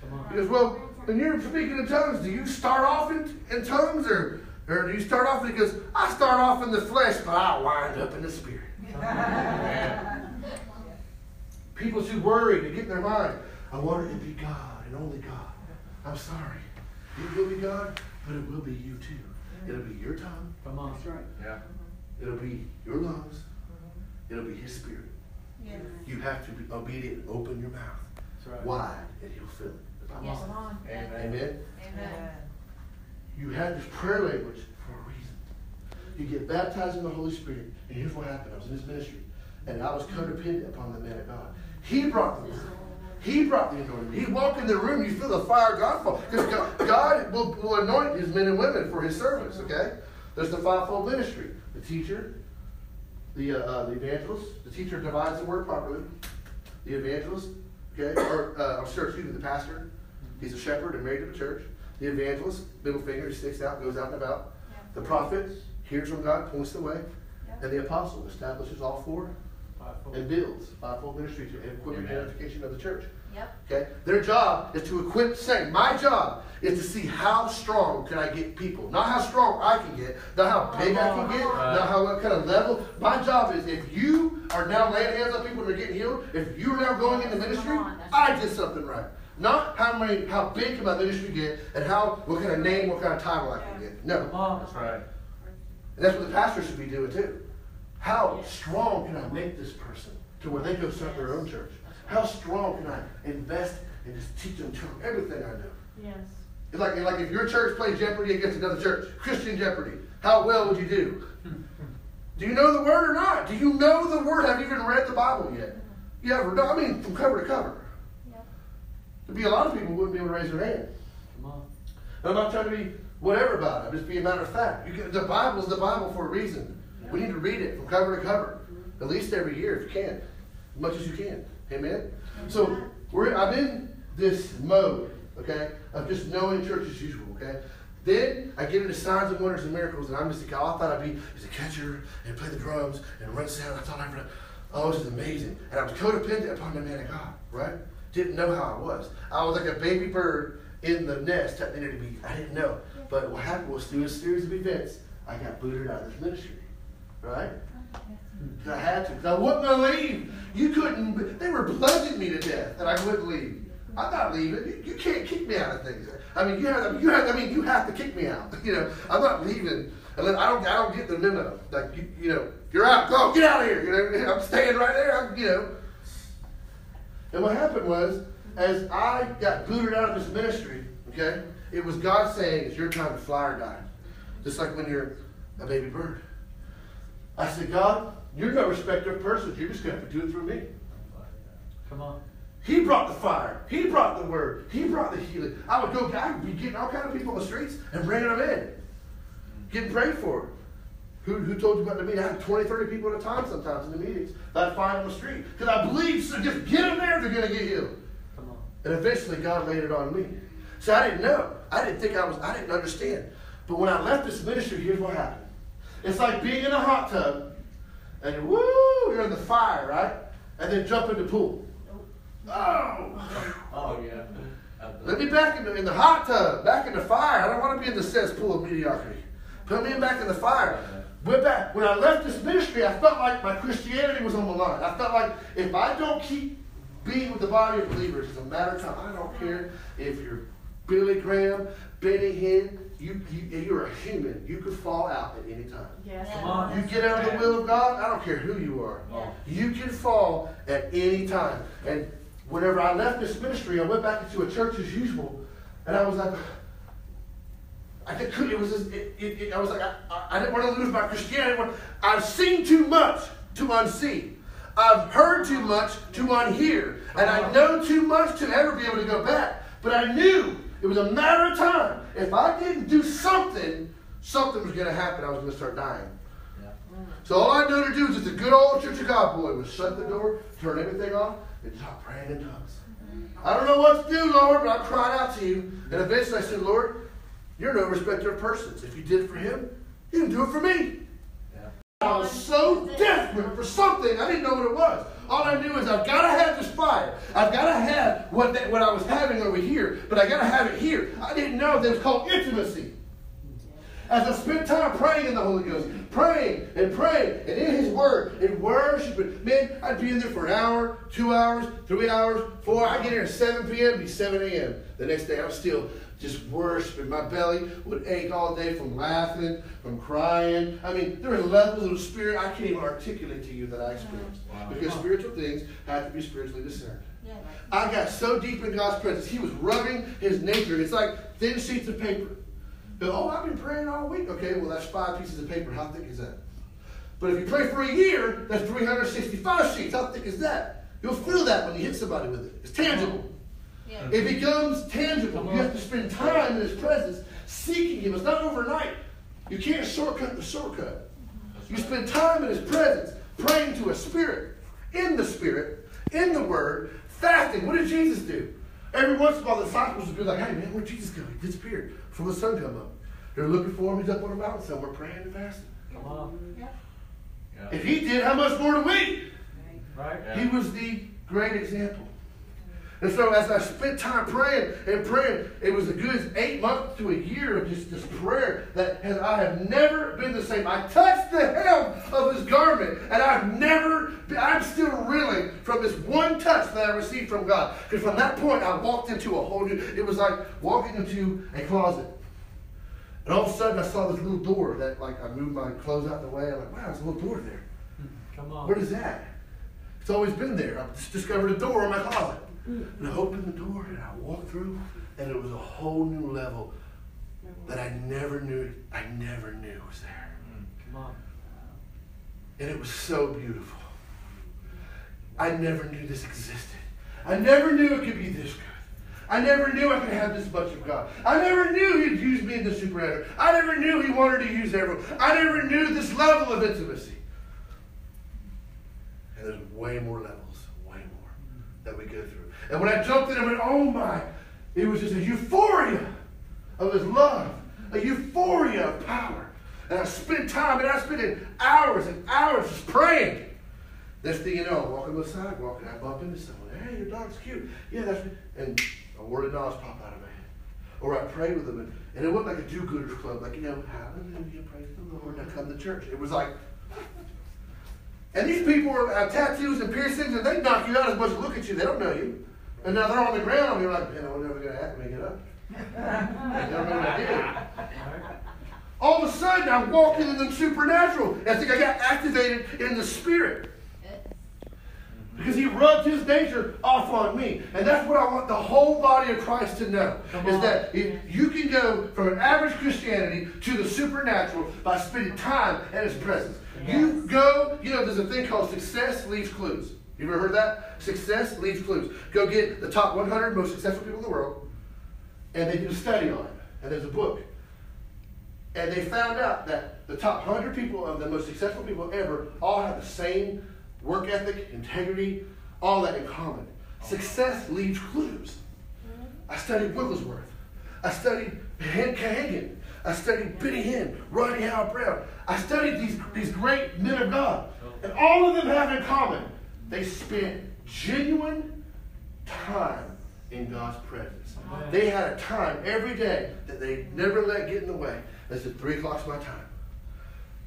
Come on. He goes, well, when you're speaking in tongues, do you start off in, in tongues, or, or do you start off, and he goes, I start off in the flesh, but I wind up in the spirit. People too worried to get in their mind. I want it to be God and only God. I'm sorry. It will be God, but it will be you too. It'll be your tongue. Come on. That's right. Yeah. It'll be your lungs. Mm-hmm. It'll be His Spirit. Yes. You have to be obedient. Open your mouth right. wide, and He'll fill it. The Yes. says. On. Amen. Amen. Amen. You have this prayer language for a reason. You get baptized in the Holy Spirit, and here's what happened. I was in his ministry, and I was codependent upon the man of God. He brought the word. He brought the anointing. He walked in the room, you feel the fire of God fall. Because God, God will, will anoint his men and women for his service, okay? There's the fivefold ministry. The teacher, the, uh, uh, the evangelist. The teacher divides the word properly. The evangelist, okay? Or, uh, I'm sure, excuse me, the pastor. He's a shepherd and married to the church. The evangelist, middle finger, he sticks out, goes out and about. The prophet hears from God, points the way. And the apostle establishes all four Fivefold. and builds fivefold ministry to equip Amen. and edification of the church. Yep. Okay? Their job is to equip saints. My job is to see how strong can I get people. Not how strong I can get, not how big I can get, uh-huh. not how what kind of level. My job is if you are now laying hands on people and they're getting healed, if you're now going into ministry, Come on, that's I did something right. Not how many how big can my ministry get and how what kind of name, what kind of title I can get. No. That's right. And that's what the pastor should be doing too. How strong can I make this person to where they go start their own church? How strong can I invest and just teach them, tell everything I know? Yes. It's like, like if your church plays Jeopardy against another church, Christian Jeopardy, how well would you do? Do you know the word or not? Do you know the word? Have you even read the Bible yet? You ever? No, I mean from cover to cover. Yep. There'd be a lot of people who wouldn't be able to raise their hand. Come on. I'm not trying to be whatever about it. I'm just being a matter of fact. You can, the Bible is the Bible for a reason. We need to read it from cover to cover, at least every year if you can, as much as you can. Amen. So we're I'm in this mode, okay, of just knowing church as usual. Okay. Then I get into signs and wonders and miracles, and I'm just like, oh, I thought I'd be as a catcher and play the drums and run sound. I thought I'd run. Oh, this is amazing. And I was codependent upon the man of God, right? Didn't know how I was. I was like a baby bird in the nest that needed to be. I didn't know. But what happened was through a series of events, I got booted out of this ministry, right? I had to. 'cause I wouldn't leave. You couldn't. They were bludgeoning me to death, and I wouldn't leave. I'm not leaving. You, you can't kick me out of things. I mean, you have. You have. I mean, you have to kick me out. You know, I'm not leaving I don't. I don't get the memo. Like you. You know, you're out. Go get out of here. You know, I'm staying right there. I'm, you know. And what happened was, as I got booted out of this ministry, okay, it was God saying, "It's your time to fly or die," just like when you're a baby bird. I said, God, you're no respecter of persons. You're just going to have to do it through me. Come on. He brought the fire. He brought the word. He brought the healing. I would go, I would be getting all kinds of people on the streets and bringing them in, getting prayed for. Who, who told you about the meeting? I had 20, 30 people at a time sometimes in the meetings that I'd find on the street. Because I believe, so just get them there, they're going to get healed. Come on. And eventually God laid it on me. So I didn't know. I didn't think I was, I didn't understand. But when I left this ministry, here's what happened. It's like being in a hot tub and woo, you're in the fire, right? And then jump in the pool. Oh, Oh yeah. let me back in the, in the hot tub, back in the fire. I don't want to be in the cesspool of mediocrity. Put me back in the fire. Went back. When I left this ministry, I felt like my Christianity was on the line. I felt like if I don't keep being with the body of believers, it's a matter of time. I don't care if you're Billy Graham, Benny Hinn, you, you, you're a human. You could fall out at any time. Yes. Come on. You get out of the will of God, I don't care who you are. Yeah. You can fall at any time. And whenever I left this ministry, I went back into a church as usual, and I was like, I could, it was, just, it, it, it- I was like, I, I- I didn't want to lose my Christianity. I didn't want- I've seen too much to unsee. I've heard too much to unhear. And I uh-huh. know too much to ever be able to go back. But I knew it was a matter of time. If I didn't do something, something was going to happen. I was going to start dying. Yeah. So all I knew to do was just a good old Church of God boy was shut the door, turn everything off, and start praying in tongues. I don't know what to do, Lord, but I cried out to you. And eventually I said, Lord, You're no respecter of persons. If you did it for him, you can do it for me. Yeah. I was so desperate for something, I didn't know what it was. All I knew is I've got to have this fire. I've got to have what, that, what I was having over here, but I got to have it here. I didn't know that it was called intimacy. As I spent time praying in the Holy Ghost, praying and praying, and in His Word, and worshiping, man, I'd be in there for an hour, two hours, three hours, four. I get here at 7 p.m., be 7 a.m. The next day, I'm still just worshiping. My belly would ache all day from laughing, from crying. I mean, there are levels of the Spirit I can't even articulate to you that I experienced. Wow. Because spiritual things have to be spiritually discerned. I got so deep in God's presence, He was rubbing His nature. It's like thin sheets of paper. But, oh, I've been praying all week. Okay, well, that's five pieces of paper. How thick is that? But if you pray for a year, that's 365 sheets. How thick is that? You'll feel that when you hit somebody with it. It's tangible. It becomes tangible. You have to spend time in His presence, seeking Him. It's not overnight. You can't shortcut the shortcut. You spend time in His presence, praying to a Spirit, in the Spirit, in the Word, fasting. What did Jesus do? Every once in a while, the disciples would be like, hey, man, where'd Jesus go? He disappeared before the sun come up. They're looking for him. He's up on a mountain somewhere praying and fasting. Come on. Yeah. If he did, how much more do we? Right? He was the great example. And so as I spent time praying and praying, it was a good eight months to a year of just this prayer that has, I have never been the same. I touched the hem of his garment, and I've never, been, I'm still reeling from this one touch that I received from God. Because from that point, I walked into a whole new, it was like walking into a closet. And all of a sudden, I saw this little door that, like, I moved my clothes out of the way. I'm like, wow, there's a little door there. Hmm, come on. What is that? It's always been there. I just discovered a door in my closet. Mm-hmm. And I opened the door and I walked through, and it was a whole new level that I never knew I never knew was there. Mm-hmm. Come on. And it was so beautiful. I never knew this existed. I never knew it could be this good. I never knew I could have this much of God. I never knew He'd use me in the supernatural. I never knew He wanted to use everyone. I never knew this level of intimacy. And there's way more levels, that we go through. And when I jumped in, I went, oh my, it was just a euphoria of His love, a euphoria of power. And I spent time, and I spent hours and hours just praying. Next thing you know, I'm walking on the sidewalk and I bump into someone. Hey, your dog's cute. Yeah, that's me. And a word of knowledge pop out of my head. Or I pray with them, and, and it wasn't like a do-gooders club, like, you know, hallelujah, praise the Lord, now come to church. It was like, and these people have tattoos and piercings, and they knock you out as much as look at you. They don't know you. And now they're on the ground, and you're like, man, I'm never going to to make it up. I don't know what I did. All of a sudden, I'm walking in the supernatural. I think I got activated in the spirit. Because he rubbed his nature off on me. And that's what I want the whole body of Christ to know. Is that if you can go from an average Christianity to the supernatural by spending time in his presence. You go, you know, there's a thing called success leaves clues. You ever heard that? Success leaves clues. Go get the top 100 most successful people in the world, and they did a study on it. And there's a book. And they found out that the top 100 people of the most successful people ever all have the same work ethic, integrity, all that in common. Success leaves clues. I studied Wigglesworth. I studied Hank Kagan. I studied Benny Hinn, Rodney Howard-Browne. I studied these, these great men of God. And all of them have in common, they spent genuine time in God's presence. They had a time every day that they never let get in the way. They said, three o'clock's my time.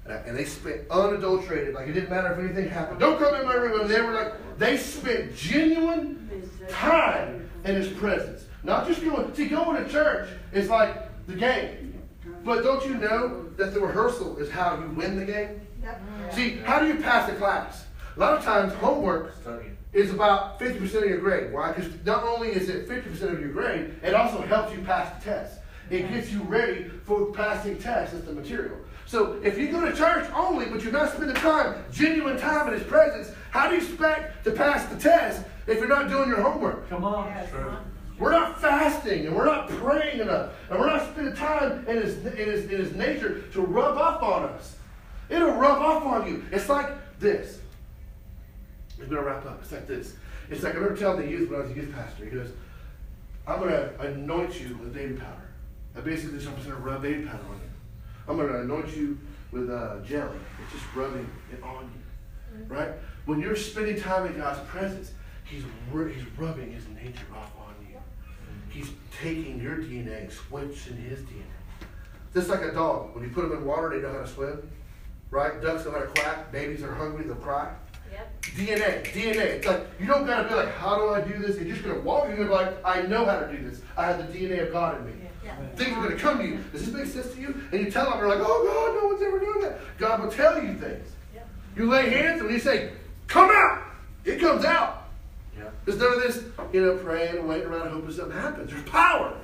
And they spent unadulterated, like it didn't matter if anything happened. Don't come in my room. And they were like, they spent genuine time in his presence. Not just going, see, going to church is like the game. But don't you know that the rehearsal is how you win the game? See, how do you pass a class? A lot of times, homework is about 50% of your grade. Why? Because not only is it 50% of your grade, it also helps you pass the test. It gets you ready for passing tests as the material. So if you go to church only, but you're not spending time, genuine time in His presence, how do you expect to pass the test if you're not doing your homework? Come on. Yes. True. We're not fasting and we're not praying enough, and we're not spending time in His, in His, in his nature to rub off on us. It'll rub off on you. It's like this. I'm going to wrap up. It's like this. It's like I remember telling the youth when I was a youth pastor. He goes, I'm going to anoint you with baby powder. I basically just, I'm just going to rub baby powder on you. I'm going to anoint you with uh, jelly. It's just rubbing it on you. Right? When you're spending time in God's presence, He's, he's rubbing His nature off on you. He's taking your DNA and switching His DNA. Just like a dog. When you put them in water, they know how to swim. Right? Ducks know how to quack. Babies are hungry, they'll cry. Yep. DNA, DNA. It's like you don't gotta be like, how do I do this? You're just gonna walk. You're gonna be like, I know how to do this. I have the DNA of God in me. Yeah. Things are gonna come to you. Does this make sense to you? And you tell them, you're like, oh God, no one's ever doing that. God will tell you things. You lay hands and you say, come out. It comes out. Yeah. There's none of this, you know, praying and waiting around hoping something happens. There's power.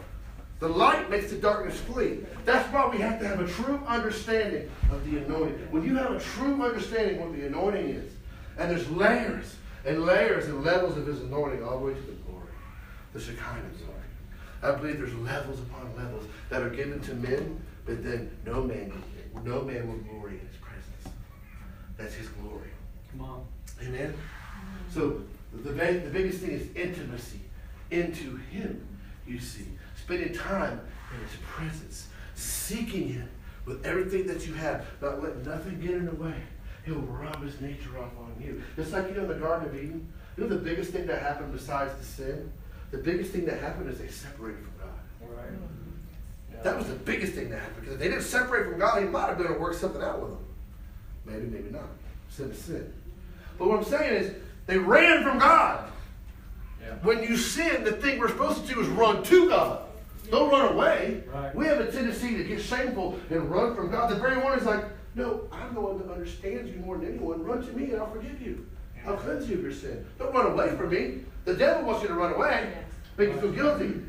The light makes the darkness flee. That's why we have to have a true understanding of the anointing. When you have a true understanding of what the anointing is, and there's layers and layers and levels of his anointing all the way to the glory, the Shekinah glory. I believe there's levels upon levels that are given to men, but then no man, no man will glory in his presence. That's his glory. Come on. Amen. So the, the biggest thing is intimacy into Him. You see, spending time in His presence, seeking Him with everything that you have, not letting nothing get in the way. He'll rub His nature off on you, just like you know in the Garden of Eden. You know the biggest thing that happened besides the sin. The biggest thing that happened is they separated from God. Right. Mm-hmm. That was the biggest thing that happened because if they didn't separate from God, He might have been able to work something out with them. Maybe, maybe not. Sin is sin. But what I'm saying is, they ran from God. Yeah. When you sin, the thing we're supposed to do is run to God. Don't run away. Right. We have a tendency to get shameful and run from God. The very one is like, no, I'm the one that understands you more than anyone. Run to me and I'll forgive you. I'll cleanse you of your sin. Don't run away from me. The devil wants you to run away, make you feel guilty.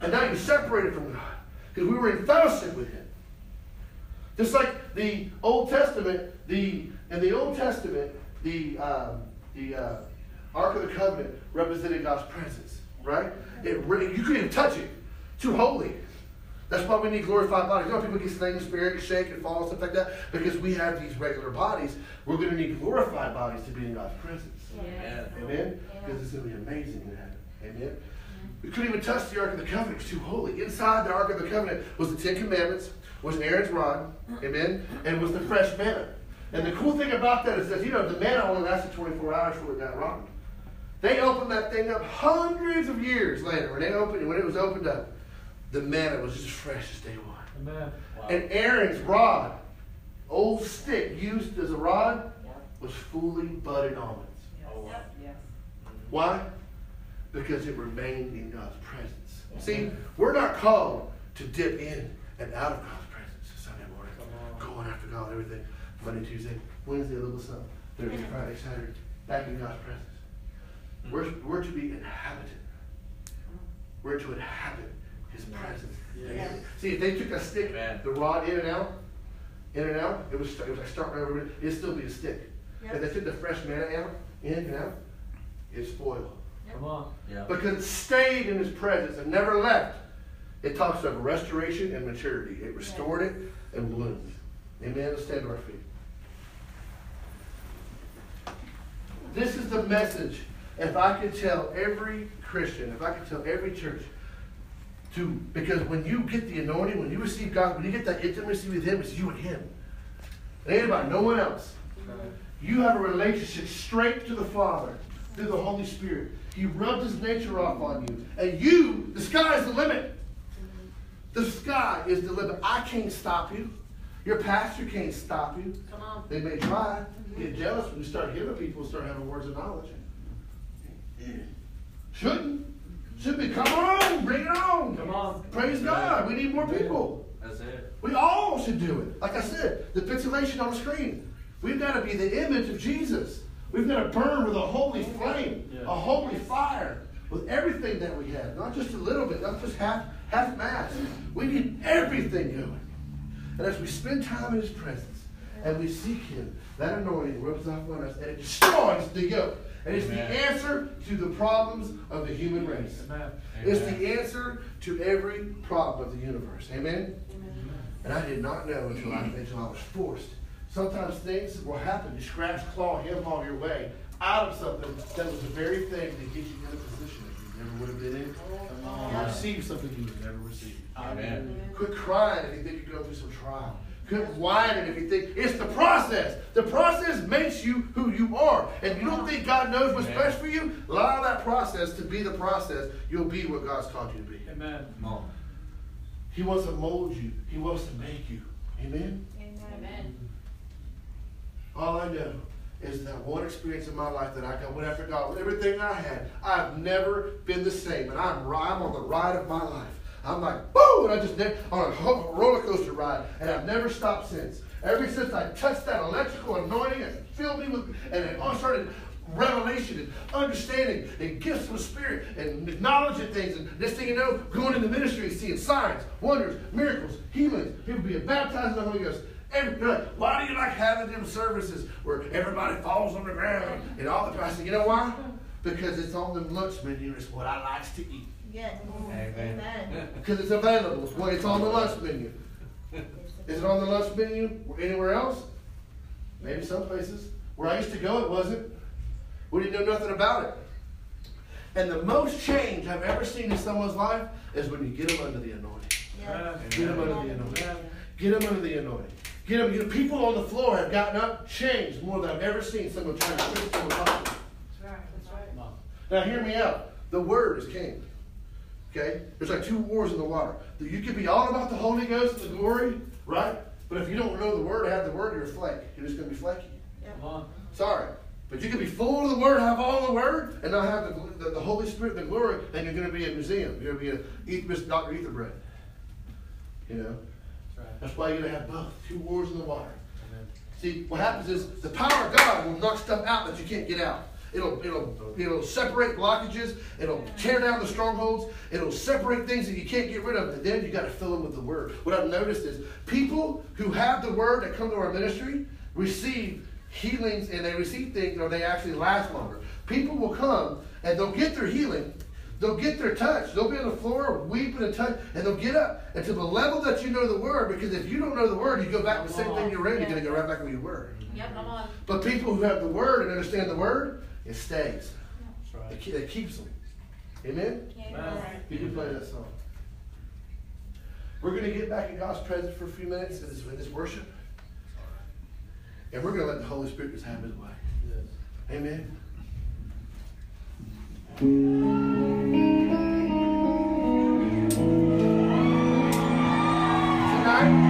And now you're separated from God. Because we were in fellowship with Him. Just like the Old Testament, the in the Old Testament, the um, the uh, Ark of the Covenant represented God's presence, right? It really, you couldn't even touch it. Too holy. That's why we need glorified bodies. You know, people get slain in spirit, get shake and fall and stuff like that because we have these regular bodies. We're going to need glorified bodies to be in God's presence. Yeah. Amen? Because it's going to be amazing in heaven. Amen? We couldn't even touch the Ark of the Covenant. It's too holy. Inside the Ark of the Covenant was the Ten Commandments, was Aaron's rod, amen, and was the fresh manna. And the cool thing about that is that, you know, the manna only lasted 24 hours before it got rotten. They opened that thing up hundreds of years later. When they opened when it was opened up, the manna was just as fresh as day one. Amen. And Aaron's rod, old stick used as a rod, Yep. was fully budded almonds. Oh, wow. Yes. Why? Because it remained in God's presence. See, we're not called to dip in and out of God's presence Sunday morning, going after God, everything. Monday, Tuesday, Wednesday, a little something. Thursday, Friday, Saturday, back in God's presence. We're, we're to be inhabited. We're to inhabit His presence. Yes. See, if they took a stick, Amen. the rod in and out, in and out, it was, it was like starting over. It'd still be a stick. If they took the fresh manna out, in and out, it's spoiled Come on. Yeah. because it stayed in his presence and never left. It talks of restoration and maturity. It restored it and bloomed. Amen. Let's stand to our feet. This is the message. If I could tell every Christian, if I could tell every church, to because when you get the anointing, when you receive God, when you get that intimacy with Him, it's you and Him. It ain't about no one else. You have a relationship straight to the Father through the Holy Spirit. He rubbed his nature off on you. And you, the sky is the limit. The sky is the limit. I can't stop you. Your pastor can't stop you. Come on. They may try. Get jealous when you start healing people start having words of knowledge. Shouldn't. Should be. Come on, bring it on. Come on. Praise God. We need more people. That's it. We all should do it. Like I said, the pixelation on the screen. We've got to be the image of Jesus. We've got to burn with a holy flame, Yeah. a holy fire, with everything that we have. Not just a little bit, not just half half mass. We need everything going. And as we spend time in His presence and we seek Him, that anointing rubs off on us and it destroys the yoke. And it's Amen. the answer to the problems of the human race. Amen. It's the answer to every problem of the universe. Amen? And I did not know until I, until I was forced. Sometimes things will happen. You scratch, claw, him haul your way out of something that was the very thing to get you in a position that you never would have been in. Come You receive something you would never receive. Amen. Quit crying if you think you're going through some trial. Quit whining if you think it's the process. The process makes you who you are. And you don't think God knows what's Amen. best for you? Allow that process to be the process. You'll be what God's called you to be. Amen. Come on. He wants to mold you. He wants to make you. Amen? Amen. All I know is that one experience in my life that I got went after God with everything I had. I've never been the same, and I'm I'm on the ride of my life. I'm like, boom! and I just did on oh, a roller coaster ride, and I've never stopped since. Ever since I touched that electrical anointing and filled me with, and it all started revelation and understanding and gifts of the spirit and knowledge of things. And this thing you know, going into ministry, seeing signs, wonders, miracles, healings, people being baptized in the Holy Ghost. Every, like, why do you like having them services where everybody falls on the ground and all the I said, you know why? Because it's on the lunch menu. It's what I likes to eat. Yes. Amen. Because it's available. It's, what, it's on the lunch menu. Is it on the lunch menu or anywhere else? Maybe some places. Where I used to go, it wasn't. We didn't know nothing about it. And the most change I've ever seen in someone's life is when you get them under the anointing. Get them under the anointing. Get them under the anointing. Get them. You know, people on the floor have gotten up, changed more than I've ever seen someone try to twist someone's life. That's right. That's right. Now, hear me out. The word is king. Okay? There's like two wars in the water. You could be all about the Holy Ghost and the glory, right? But if you don't know the word, have the word, you're a flake. You're just going to be flaky. Come on. Sorry. But you can be full of the word, have all the word, and not have the, the, the Holy Spirit, the glory, and you're going to be a museum. You're going to be a eat, Mr. Dr. Etherbread. You know? That's right. That's why you're going to have both. Two wars in the water. Amen. See, what happens is the power of God will knock stuff out that you can't get out. It'll, it'll, it'll separate blockages. It'll tear down the strongholds. It'll separate things that you can't get rid of. And then you got to fill them with the word. What I've noticed is people who have the word that come to our ministry receive healings and they receive things or they actually last longer. People will come and they'll get their healing. They'll get their touch. They'll be on the floor weeping and touch, and they'll get up. And to the level that you know the word, because if you don't know the word, you go back to the same thing you in, you're going to go right back where you were. Yep. Come on. But people who have the word and understand the word, it stays. That's It, right. ke- it keeps them. Amen? Amen. You can play that song. We're going to get back in God's presence for a few minutes in this, in this worship. And we're going to let the Holy Spirit just have his way. Yes. Amen? Tonight,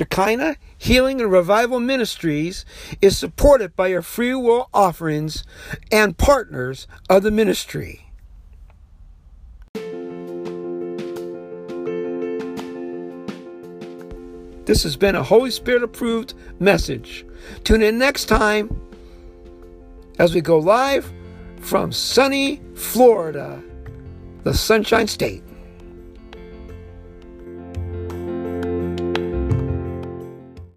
Shekinah Healing and Revival Ministries is supported by your free will offerings and partners of the ministry. This has been a Holy Spirit approved message. Tune in next time as we go live from sunny Florida, the Sunshine State.